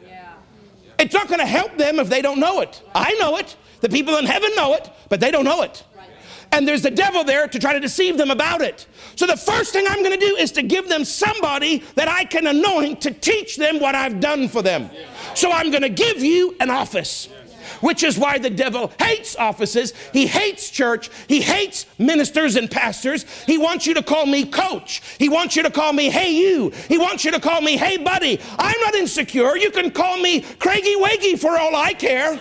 Speaker 1: Yeah. It's not going to help them if they don't know it. I know it. The people in heaven know it, but they don't know it and there's the devil there to try to deceive them about it. So the first thing I'm going to do is to give them somebody that I can anoint to teach them what I've done for them. So I'm going to give you an office. Which is why the devil hates offices. He hates church. He hates ministers and pastors. He wants you to call me coach. He wants you to call me hey you. He wants you to call me hey buddy. I'm not insecure. You can call me Craigie Waggy for all I care.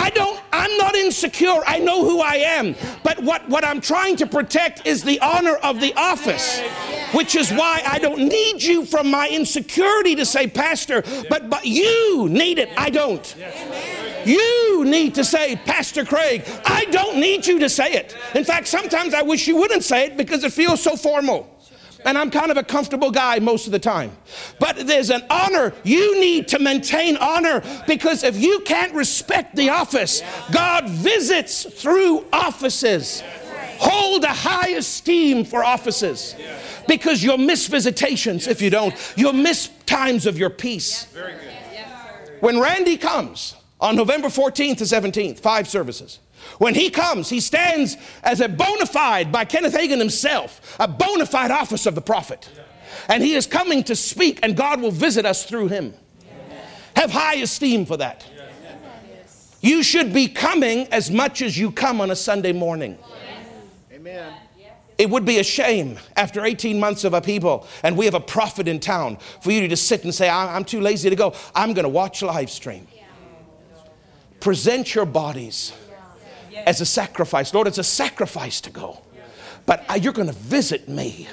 Speaker 1: I don't, I'm not insecure. I know who I am. But what, what I'm trying to protect is the honor of the office, which is why I don't need you from my insecurity to say, Pastor, but, but you need it. I don't. You need to say, Pastor Craig. I don't need you to say it. In fact, sometimes I wish you wouldn't say it because it feels so formal and I'm kind of a comfortable guy most of the time. But there's an honor. You need to maintain honor because if you can't respect the office, God visits through offices. Hold a high esteem for offices because you'll miss visitations if you don't. You'll miss times of your peace. When Randy comes on November 14th to 17th, five services. When he comes, he stands as a bona fide, by Kenneth Hagin himself, a bona fide office of the prophet. And he is coming to speak, and God will visit us through him. Have high esteem for that. You should be coming as much as you come on a Sunday morning. Amen. It would be a shame after 18 months of upheaval and we have a prophet in town for you to just sit and say, I'm too lazy to go. I'm going to watch live stream. Present your bodies as a sacrifice. Lord, it's a sacrifice to go. But uh, you're going to visit me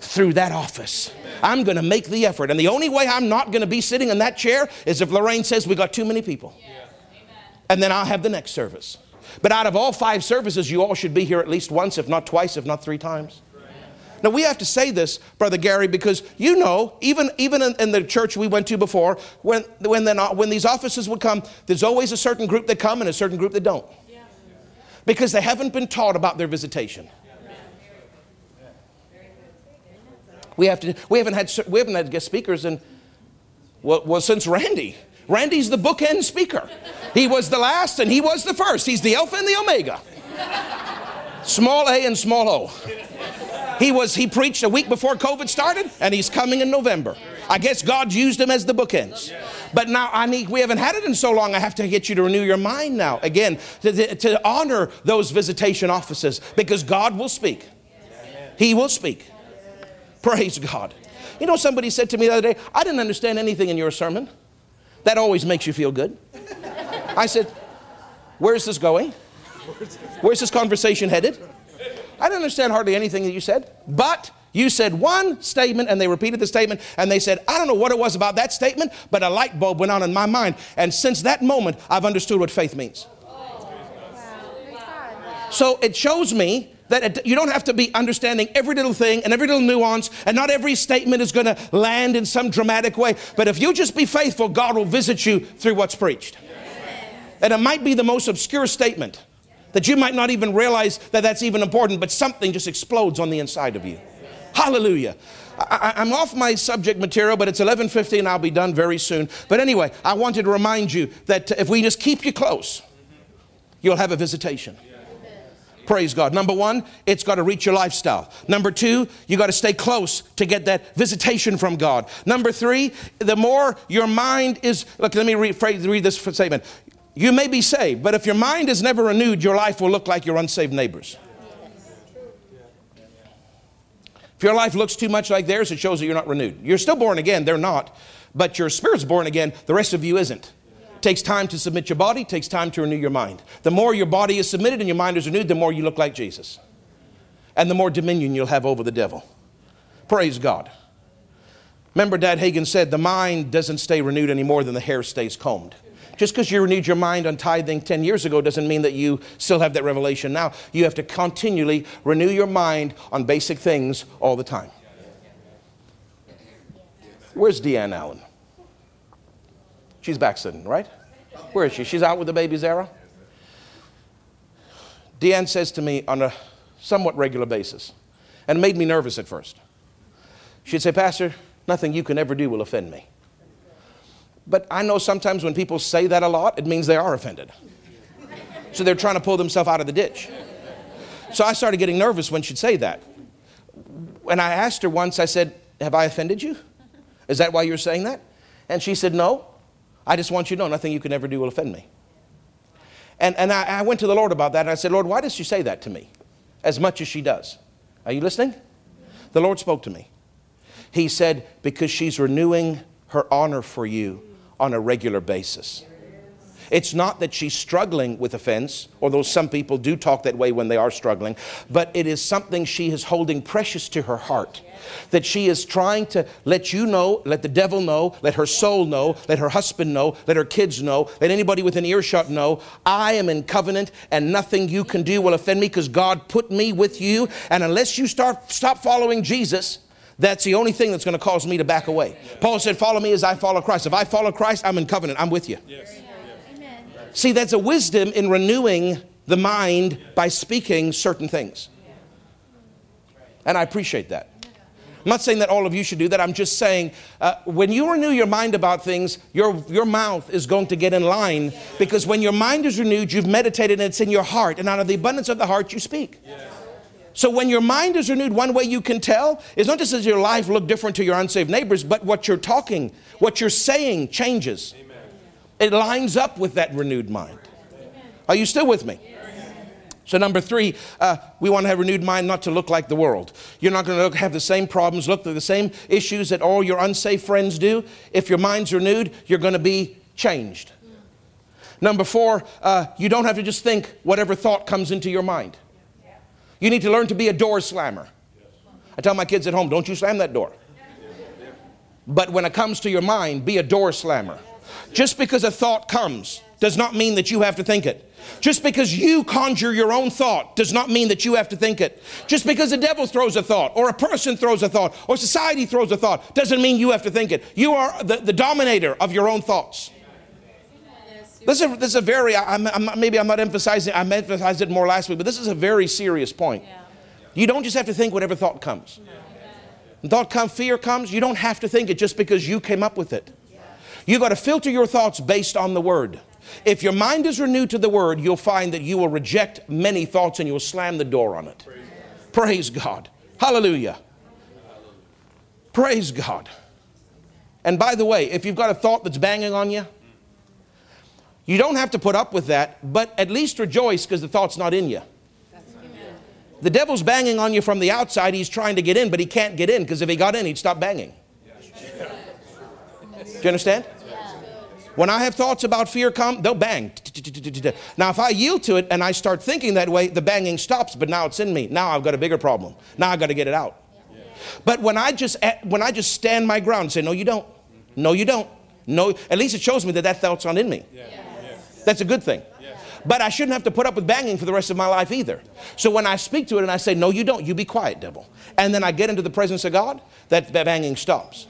Speaker 1: through that office. I'm going to make the effort. And the only way I'm not going to be sitting in that chair is if Lorraine says we got too many people. And then I'll have the next service. But out of all five services, you all should be here at least once, if not twice, if not three times. Now we have to say this, Brother Gary, because you know, even, even in, in the church we went to before, when, when, uh, when these offices would come, there's always a certain group that come and a certain group that don't. Because they haven't been taught about their visitation. We, have to, we, haven't, had, we haven't had guest speakers in, well, well, since Randy. Randy's the bookend speaker. He was the last and he was the first. He's the Alpha and the Omega. Small a and small o. He was he preached a week before COVID started, and he's coming in November. I guess God used him as the bookends. But now I need we haven't had it in so long. I have to get you to renew your mind now again to, to honor those visitation offices because God will speak. He will speak. Praise God. You know, somebody said to me the other day, I didn't understand anything in your sermon. That always makes you feel good. I said, Where's this going? Where's this conversation headed? I didn't understand hardly anything that you said, but you said one statement and they repeated the statement and they said, I don't know what it was about that statement, but a light bulb went on in my mind. And since that moment, I've understood what faith means. Oh, so it shows me that it, you don't have to be understanding every little thing and every little nuance, and not every statement is going to land in some dramatic way. But if you just be faithful, God will visit you through what's preached. And it might be the most obscure statement that you might not even realize that that's even important, but something just explodes on the inside of you. Hallelujah. I, am off my subject material, but it's 11:50 and I'll be done very soon. But anyway, I wanted to remind you that if we just keep you close, you'll have a visitation. Praise God. Number one, it's got to reach your lifestyle. Number two, you got to stay close to get that visitation from God. Number three, the more your mind is, look, let me read, read this statement. You may be saved, but if your mind is never renewed, your life will look like your unsaved neighbors. If your life looks too much like theirs, it shows that you're not renewed. You're still born again, they're not, but your spirit's born again, the rest of you isn't. It takes time to submit your body, takes time to renew your mind. The more your body is submitted and your mind is renewed, the more you look like Jesus. And the more dominion you'll have over the devil. Praise God. Remember, Dad Hagin said, the mind doesn't stay renewed any more than the hair stays combed. Just because you renewed your mind on tithing 10 years ago doesn't mean that you still have that revelation now. You have to continually renew your mind on basic things all the time. Where's Deanne Allen? She's back sitting, right? Where is she? She's out with the baby Zara? Deanne says to me on a somewhat regular basis, and it made me nervous at first. She'd say, Pastor, nothing you can ever do will offend me. But I know sometimes when people say that a lot, it means they are offended. So they're trying to pull themselves out of the ditch. So I started getting nervous when she'd say that. And I asked her once, I said, Have I offended you? Is that why you're saying that? And she said, No. I just want you to know nothing you can ever do will offend me. And, and I, I went to the Lord about that and I said, Lord, why does she say that to me as much as she does? Are you listening? The Lord spoke to me. He said, Because she's renewing her honor for you on a regular basis. It's not that she's struggling with offense, although some people do talk that way when they are struggling, but it is something she is holding precious to her heart. That she is trying to let you know, let the devil know, let her soul know, let her husband know, let her kids know, let anybody with within earshot know, I am in covenant and nothing you can do will offend me because God put me with you. And unless you start stop following Jesus, that's the only thing that's going to cause me to back away. Paul said, Follow me as I follow Christ. If I follow Christ, I'm in covenant. I'm with you. Yes. See, that's a wisdom in renewing the mind by speaking certain things. And I appreciate that. I'm not saying that all of you should do that. I'm just saying uh, when you renew your mind about things, your, your mouth is going to get in line because when your mind is renewed, you've meditated and it's in your heart. And out of the abundance of the heart, you speak. Yes. So when your mind is renewed, one way you can tell is not just does your life look different to your unsaved neighbors, but what you're talking, what you're saying changes. Amen. It lines up with that renewed mind. Amen. Are you still with me? So, number three, uh, we want to have a renewed mind not to look like the world. You're not going to have the same problems, look at the same issues that all your unsaved friends do. If your mind's renewed, you're going to be changed. Number four, uh, you don't have to just think whatever thought comes into your mind. You need to learn to be a door slammer. I tell my kids at home, don't you slam that door. But when it comes to your mind, be a door slammer. Just because a thought comes does not mean that you have to think it. Just because you conjure your own thought does not mean that you have to think it. Just because the devil throws a thought, or a person throws a thought, or society throws a thought, doesn't mean you have to think it. You are the, the dominator of your own thoughts. This is a, this is a very, I'm, I'm, maybe I'm not emphasizing, I emphasized it more last week, but this is a very serious point. Yeah. You don't just have to think whatever thought comes. No. Thought comes, fear comes, you don't have to think it just because you came up with it. Yeah. You've got to filter your thoughts based on the Word. If your mind is renewed to the Word, you'll find that you will reject many thoughts and you'll slam the door on it. Praise, Praise God. Hallelujah. Praise God. And by the way, if you've got a thought that's banging on you, you don't have to put up with that, but at least rejoice because the thought's not in you. The devil's banging on you from the outside. He's trying to get in, but he can't get in because if he got in, he'd stop banging. Do you understand? When I have thoughts about fear come, they'll bang. Now, if I yield to it and I start thinking that way, the banging stops, but now it's in me. Now I've got a bigger problem. Now I've got to get it out. But when I just eh, when I just stand my ground and say, No, you don't. No, you don't. No, at least it shows me that that thought's not in me. That's a good thing. But I shouldn't have to put up with banging for the rest of my life either. So when I speak to it and I say, No, you don't, you be quiet, devil. And then I get into the presence of God, that, that banging stops.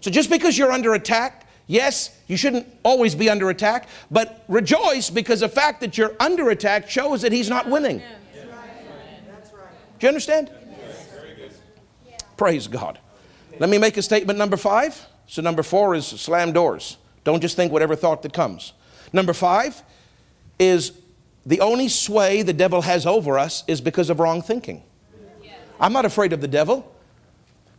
Speaker 1: So just because you're under attack, yes, you shouldn't always be under attack, but rejoice because the fact that you're under attack shows that he's not winning. Do you understand? Praise God. Let me make a statement number five. So, number four is slam doors. Don't just think whatever thought that comes. Number five is the only sway the devil has over us is because of wrong thinking. I'm not afraid of the devil,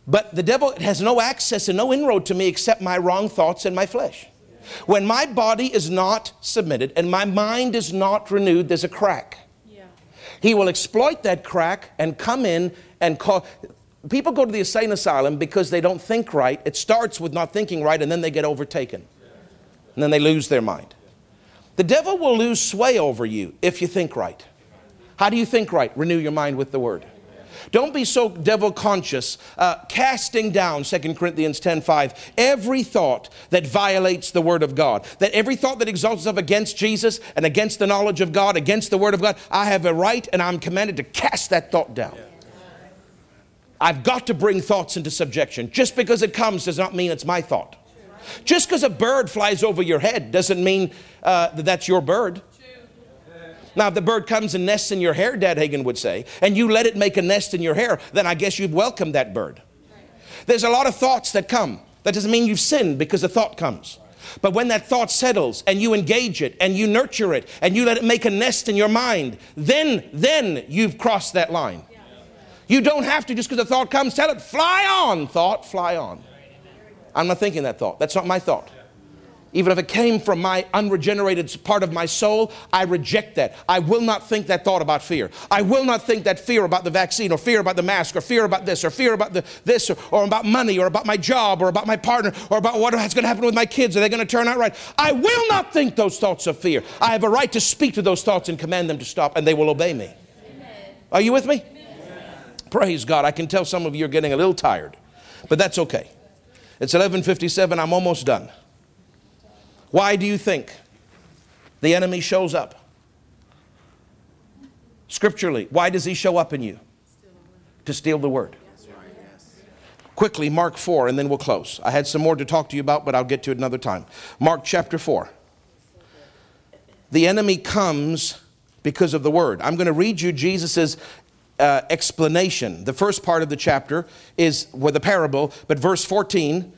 Speaker 1: but the devil has no access and no inroad to me except my wrong thoughts and my flesh. When my body is not submitted and my mind is not renewed, there's a crack. He will exploit that crack and come in and call. People go to the insane asylum because they don't think right. It starts with not thinking right and then they get overtaken. And then they lose their mind. The devil will lose sway over you if you think right. How do you think right? Renew your mind with the word. Don't be so devil conscious, uh, casting down, 2 Corinthians 10 5, every thought that violates the Word of God. That every thought that exalts itself against Jesus and against the knowledge of God, against the Word of God, I have a right and I'm commanded to cast that thought down. I've got to bring thoughts into subjection. Just because it comes does not mean it's my thought. Just because a bird flies over your head doesn't mean uh, that that's your bird. Now, if the bird comes and nests in your hair, Dad Hagin would say, and you let it make a nest in your hair, then I guess you'd welcome that bird. There's a lot of thoughts that come. That doesn't mean you've sinned because a thought comes. But when that thought settles and you engage it and you nurture it and you let it make a nest in your mind, then, then you've crossed that line. You don't have to just because a thought comes, tell it, fly on, thought, fly on. I'm not thinking that thought. That's not my thought. Even if it came from my unregenerated part of my soul, I reject that. I will not think that thought about fear. I will not think that fear about the vaccine or fear about the mask or fear about this or fear about the, this or, or about money or about my job or about my partner or about what's going to happen with my kids. Are they going to turn out right? I will not think those thoughts of fear. I have a right to speak to those thoughts and command them to stop and they will obey me. Amen. Are you with me? Praise God. I can tell some of you are getting a little tired, but that's okay. It's 11:57. I'm almost done. Why do you think the enemy shows up? Scripturally, why does he show up in you? To steal the word. Quickly, Mark 4, and then we'll close. I had some more to talk to you about, but I'll get to it another time. Mark chapter 4. The enemy comes because of the word. I'm going to read you Jesus' uh, explanation. The first part of the chapter is with the parable, but verse 14,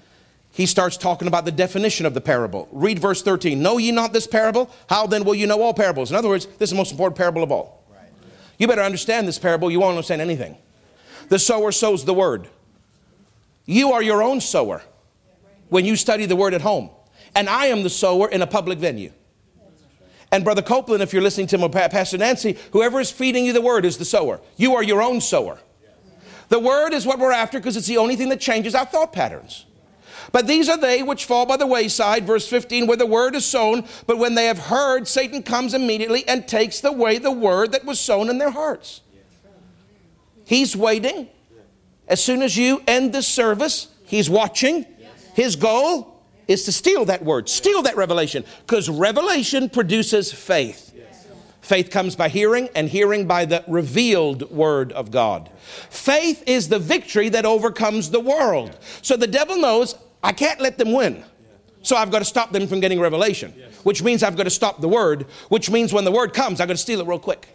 Speaker 1: he starts talking about the definition of the parable. Read verse 13. Know ye not this parable? How then will you know all parables? In other words, this is the most important parable of all. Right. You better understand this parable, you won't understand anything. The sower sows the word. You are your own sower when you study the word at home. And I am the sower in a public venue. And Brother Copeland, if you're listening to him, Pastor Nancy, whoever is feeding you the word is the sower. You are your own sower. The word is what we're after because it's the only thing that changes our thought patterns. But these are they which fall by the wayside, verse 15, where the word is sown, but when they have heard, Satan comes immediately and takes away the word that was sown in their hearts. He's waiting. As soon as you end this service, he's watching. His goal is to steal that word, steal that revelation, because revelation produces faith. Faith comes by hearing, and hearing by the revealed word of God. Faith is the victory that overcomes the world. So the devil knows I can't let them win. So I've got to stop them from getting revelation, which means I've got to stop the word, which means when the word comes, I've got to steal it real quick.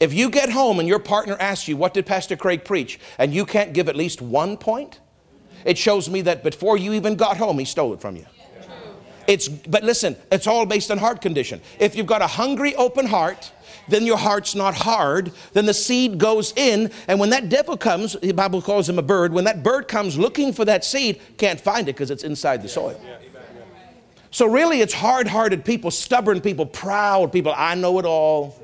Speaker 1: If you get home and your partner asks you, What did Pastor Craig preach? and you can't give at least one point, it shows me that before you even got home, he stole it from you. It's, but listen, it's all based on heart condition. If you've got a hungry, open heart, then your heart's not hard. Then the seed goes in, and when that devil comes, the Bible calls him a bird. When that bird comes looking for that seed, can't find it because it's inside the soil. So really, it's hard-hearted people, stubborn people, proud people. I know it all.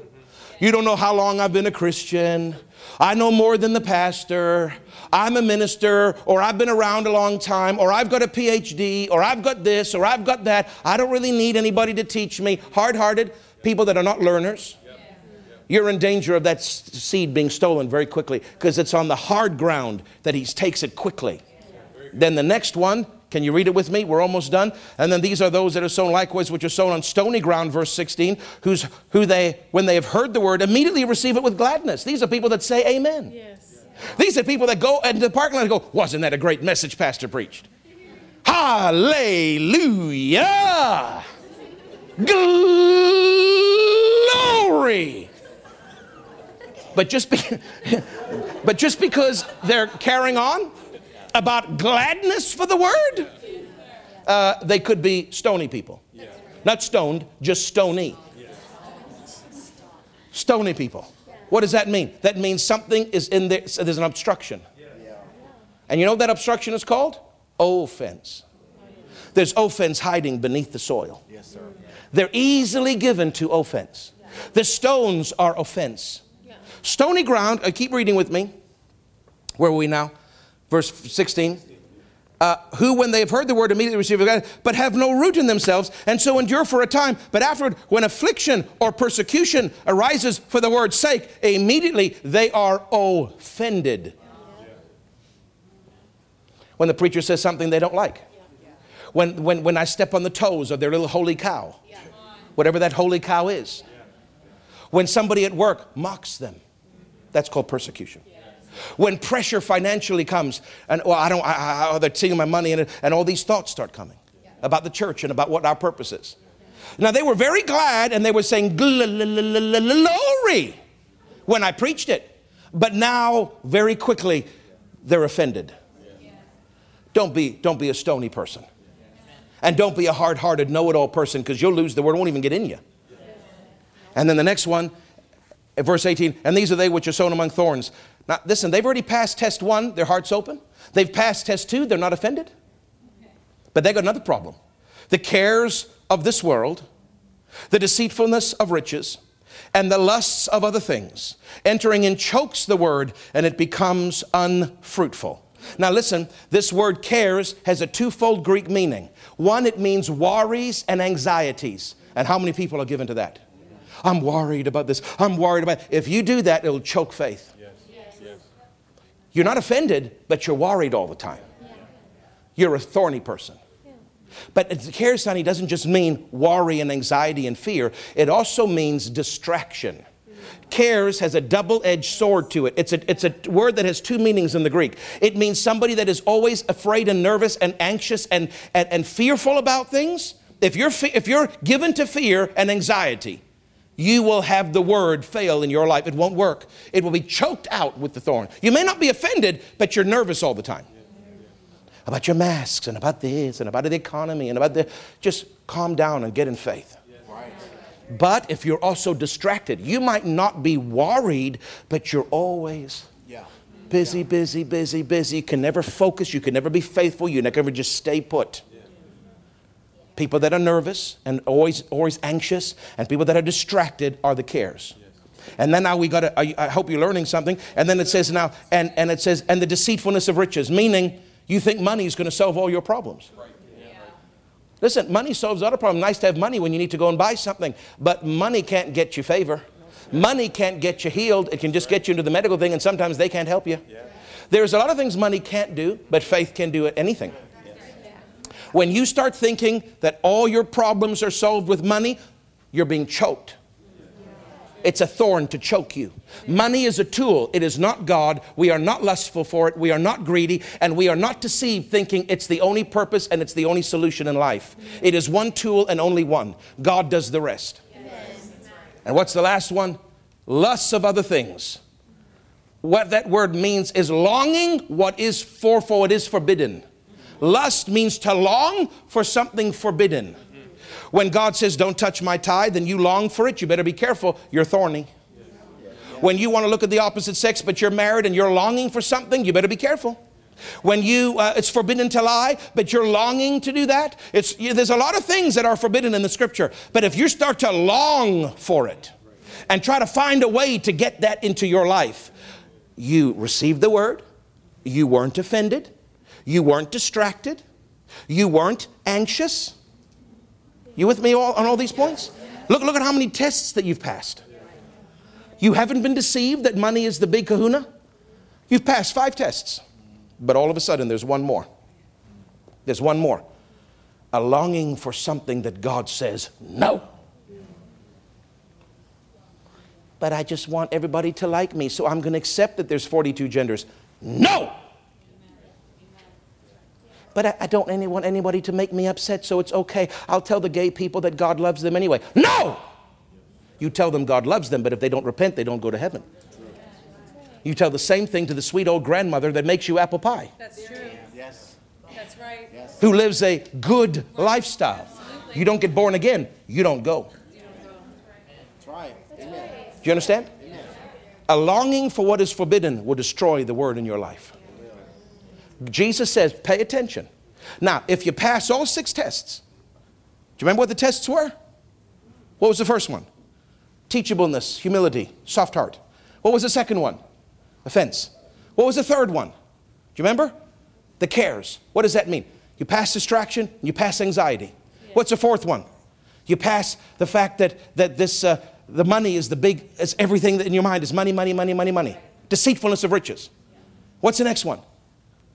Speaker 1: You don't know how long I've been a Christian. I know more than the pastor. I'm a minister, or I've been around a long time, or I've got a PhD, or I've got this, or I've got that. I don't really need anybody to teach me. Hard hearted people that are not learners. You're in danger of that seed being stolen very quickly because it's on the hard ground that he takes it quickly. Then the next one, can you read it with me? We're almost done. And then these are those that are sown likewise, which are sown on stony ground, verse 16, who's, who they, when they have heard the word, immediately receive it with gladness. These are people that say amen. Yes. These are people that go into the parking lot and go, Wasn't that a great message Pastor preached? Hallelujah! Glory! But just, be, *laughs* but just because they're carrying on, about gladness for the word, uh, they could be stony people. Not stoned, just stony. Stony people. What does that mean? That means something is in there, so there's an obstruction. And you know what that obstruction is called? Offense. There's offense hiding beneath the soil. Yes, sir. They're easily given to offense. The stones are offense. Stony ground, uh, keep reading with me. Where are we now? Verse 16. Uh, who, when they have heard the word, immediately receive God, but have no root in themselves, and so endure for a time. But afterward, when affliction or persecution arises for the word's sake, immediately they are offended. When the preacher says something they don't like. When, when, when I step on the toes of their little holy cow, whatever that holy cow is. When somebody at work mocks them, that's called persecution. When pressure financially comes, and well, I don't, I, I, they're taking my money, and, and all these thoughts start coming about the church and about what our purpose is. Now, they were very glad and they were saying glory when I preached it. But now, very quickly, they're offended. Don't be, don't be a stony person. And don't be a hard hearted, know it all person because you'll lose the word, won't even get in you. And then the next one, verse 18, and these are they which are sown among thorns. Now, listen, they've already passed test one, their heart's open. They've passed test two, they're not offended. But they got another problem the cares of this world, the deceitfulness of riches, and the lusts of other things, entering in chokes the word, and it becomes unfruitful. Now, listen, this word cares has a twofold Greek meaning. One, it means worries and anxieties. And how many people are given to that? I'm worried about this. I'm worried about. If you do that, it'll choke faith. You're not offended, but you're worried all the time. You're a thorny person. But sonny, doesn't just mean worry and anxiety and fear, it also means distraction. Cares has a double edged sword to it. It's a, it's a word that has two meanings in the Greek. It means somebody that is always afraid and nervous and anxious and, and, and fearful about things. If you're, if you're given to fear and anxiety, you will have the word fail in your life. It won't work. It will be choked out with the thorn. You may not be offended, but you're nervous all the time about your masks and about this and about the economy and about the. Just calm down and get in faith. But if you're also distracted, you might not be worried, but you're always busy, busy, busy, busy. You can never focus. You can never be faithful. You can never just stay put people that are nervous and always, always anxious, and people that are distracted are the cares. And then now we got to, I, hope you're learning something. And then it says now, and, and it says, and the deceitfulness of riches, meaning you think money is going to solve all your problems. Right. Listen, money solves other problems. Nice to have money when you need to go and buy something, but money can't get you favor. Money can't get you healed. It can just get you into the medical thing, and sometimes they can't help you. There's a lot of things money can't do, but faith can do anything. When you start thinking that all your problems are solved with money, you're being choked. It's a thorn to choke you. Money is a tool. It is not God. We are not lustful for it. We are not greedy. And we are not deceived thinking it's the only purpose and it's the only solution in life. It is one tool and only one. God does the rest. And what's the last one? Lusts of other things. What that word means is longing what is for, for what is forbidden. Lust means to long for something forbidden. When God says, Don't touch my tithe, and you long for it, you better be careful. You're thorny. When you want to look at the opposite sex, but you're married and you're longing for something, you better be careful. When you, uh, it's forbidden to lie, but you're longing to do that. It's, you, there's a lot of things that are forbidden in the scripture, but if you start to long for it and try to find a way to get that into your life, you received the word, you weren't offended, you weren't distracted, you weren't anxious. You with me all, on all these points? Look, look at how many tests that you've passed. You haven't been deceived that money is the big kahuna. You've passed five tests. But all of a sudden, there's one more. There's one more. A longing for something that God says, no. But I just want everybody to like me, so I'm going to accept that there's 42 genders. No! But I, I don't any, want anybody to make me upset, so it's okay. I'll tell the gay people that God loves them anyway. No! You tell them God loves them, but if they don't repent, they don't go to heaven. You tell the same thing to the sweet old grandmother that makes you apple pie.
Speaker 2: That's true. Yes. That's right.
Speaker 1: Yes. Who lives a good lifestyle. Absolutely. You don't get born again, you don't go. That's right. Amen. Do you understand? Amen. A longing for what is forbidden will destroy the word in your life. Jesus says, pay attention. Now, if you pass all six tests, do you remember what the tests were? What was the first one? Teachableness, humility, soft heart. What was the second one? offense. What was the third one? Do you remember? The cares. What does that mean? You pass distraction, you pass anxiety. Yeah. What's the fourth one? You pass the fact that, that this, uh, the money is the big, it's everything in your mind is money, money, money, money, money. Deceitfulness of riches. What's the next one?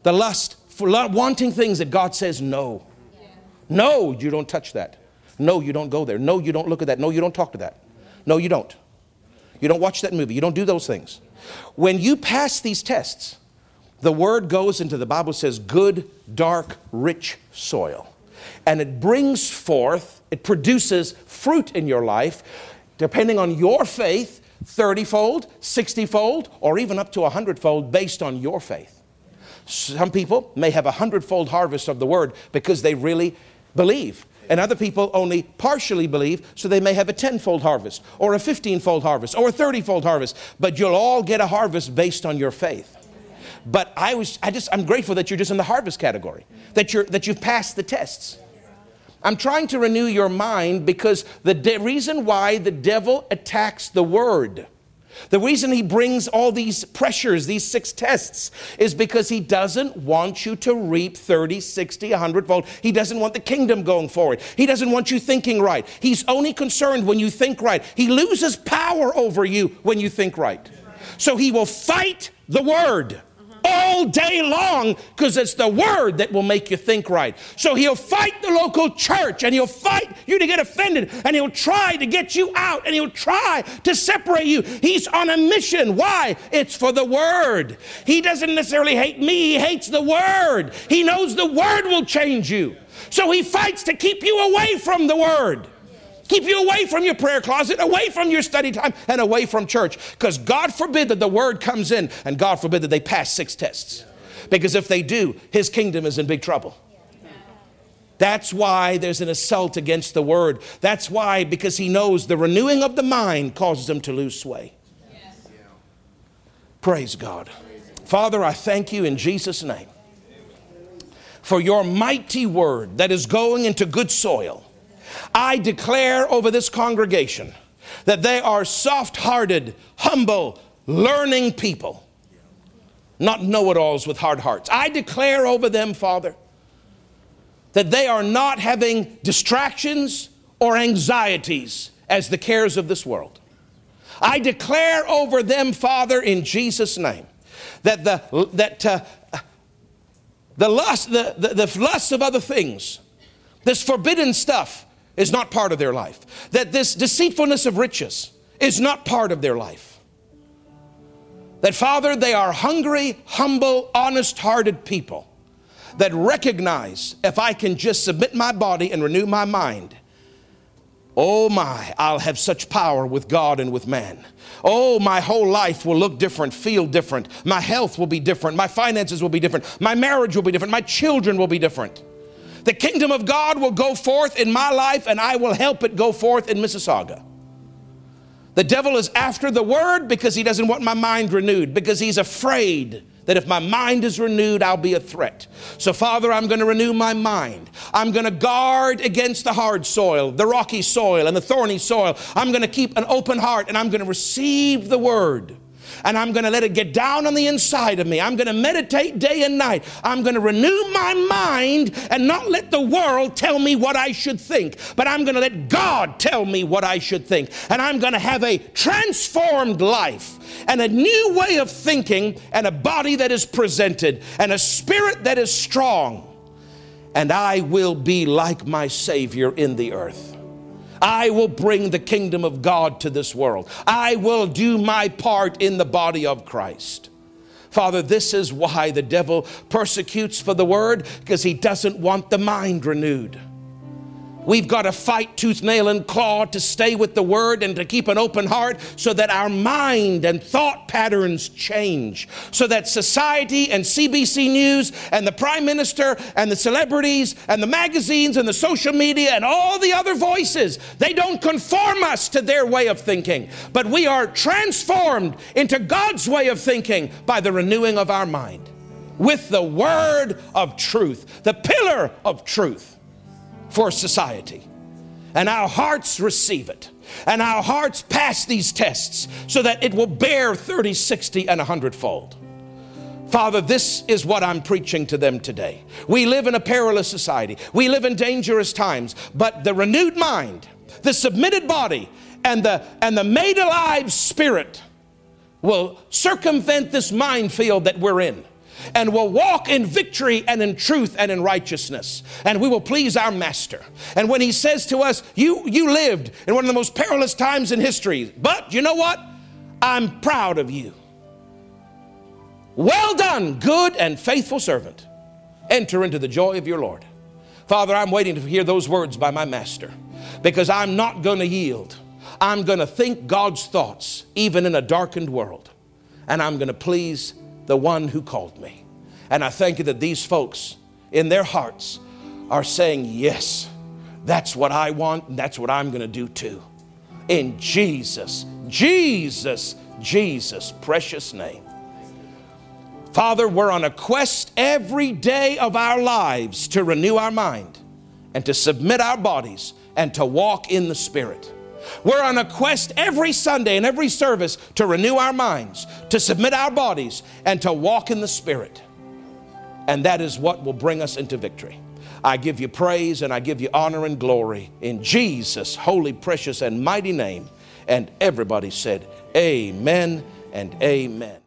Speaker 1: The lust for wanting things that God says no. No, you don't touch that. No, you don't go there. No, you don't look at that. No, you don't talk to that. No, you don't. You don't watch that movie. You don't do those things. When you pass these tests, the word goes into the Bible says good, dark, rich soil. And it brings forth, it produces fruit in your life, depending on your faith, 30 fold, 60 fold, or even up to 100 fold based on your faith. Some people may have a hundredfold harvest of the word because they really believe and other people only partially believe, so they may have a tenfold harvest, or a fifteen-fold harvest, or a thirty-fold harvest. But you'll all get a harvest based on your faith. But I was, I just, I'm grateful that you're just in the harvest category, that you're, that you've passed the tests. I'm trying to renew your mind because the de- reason why the devil attacks the word the reason he brings all these pressures, these six tests, is because he doesn't want you to reap 30, 60, 100 fold. He doesn't want the kingdom going forward. He doesn't want you thinking right. He's only concerned when you think right. He loses power over you when you think right. So he will fight the word all day long because it's the word that will make you think right. So he'll fight the local church and he'll fight you to get offended and he'll try to get you out and he'll try to separate you. He's on a mission. Why? It's for the word. He doesn't necessarily hate me, he hates the word. He knows the word will change you. So he fights to keep you away from the word. Keep you away from your prayer closet, away from your study time, and away from church. Because God forbid that the word comes in, and God forbid that they pass six tests. Because if they do, his kingdom is in big trouble. That's why there's an assault against the word. That's why, because he knows the renewing of the mind causes them to lose sway. Praise God. Father, I thank you in Jesus' name for your mighty word that is going into good soil I declare over this congregation that they are soft hearted, humble, learning people, not know it alls with hard hearts. I declare over them, Father, that they are not having distractions or anxieties as the cares of this world. I declare over them, Father, in Jesus' name, that the, that, uh, the, lust, the, the, the lust of other things, this forbidden stuff, is not part of their life. That this deceitfulness of riches is not part of their life. That, Father, they are hungry, humble, honest hearted people that recognize if I can just submit my body and renew my mind, oh my, I'll have such power with God and with man. Oh, my whole life will look different, feel different. My health will be different. My finances will be different. My marriage will be different. My children will be different. The kingdom of God will go forth in my life, and I will help it go forth in Mississauga. The devil is after the word because he doesn't want my mind renewed, because he's afraid that if my mind is renewed, I'll be a threat. So, Father, I'm going to renew my mind. I'm going to guard against the hard soil, the rocky soil, and the thorny soil. I'm going to keep an open heart and I'm going to receive the word and I'm going to let it get down on the inside of me. I'm going to meditate day and night. I'm going to renew my mind and not let the world tell me what I should think, but I'm going to let God tell me what I should think. And I'm going to have a transformed life and a new way of thinking and a body that is presented and a spirit that is strong. And I will be like my Savior in the earth. I will bring the kingdom of God to this world. I will do my part in the body of Christ. Father, this is why the devil persecutes for the word, because he doesn't want the mind renewed. We've got to fight tooth, nail, and claw to stay with the word and to keep an open heart so that our mind and thought patterns change. So that society and CBC News and the Prime Minister and the celebrities and the magazines and the social media and all the other voices, they don't conform us to their way of thinking. But we are transformed into God's way of thinking by the renewing of our mind with the word of truth, the pillar of truth for society. And our hearts receive it. And our hearts pass these tests so that it will bear 30, 60, and 100 fold. Father, this is what I'm preaching to them today. We live in a perilous society, we live in dangerous times, but the renewed mind, the submitted body, and the, and the made alive spirit will circumvent this minefield that we're in and will walk in victory and in truth and in righteousness. And we will please our master. And when he says to us, You, you lived in one of the most perilous times in history, but you know what? I'm proud of you. Well done, good and faithful servant. Enter into the joy of your Lord. Father, I'm waiting to hear those words by my master because I'm not going to yield. I'm going to think God's thoughts even in a darkened world. And I'm going to please the one who called me. And I thank you that these folks in their hearts are saying, Yes, that's what I want, and that's what I'm going to do too. In Jesus, Jesus, Jesus' precious name. Father, we're on a quest every day of our lives to renew our mind and to submit our bodies and to walk in the Spirit. We're on a quest every Sunday and every service to renew our minds, to submit our bodies, and to walk in the Spirit. And that is what will bring us into victory. I give you praise and I give you honor and glory in Jesus' holy, precious, and mighty name. And everybody said, Amen and Amen.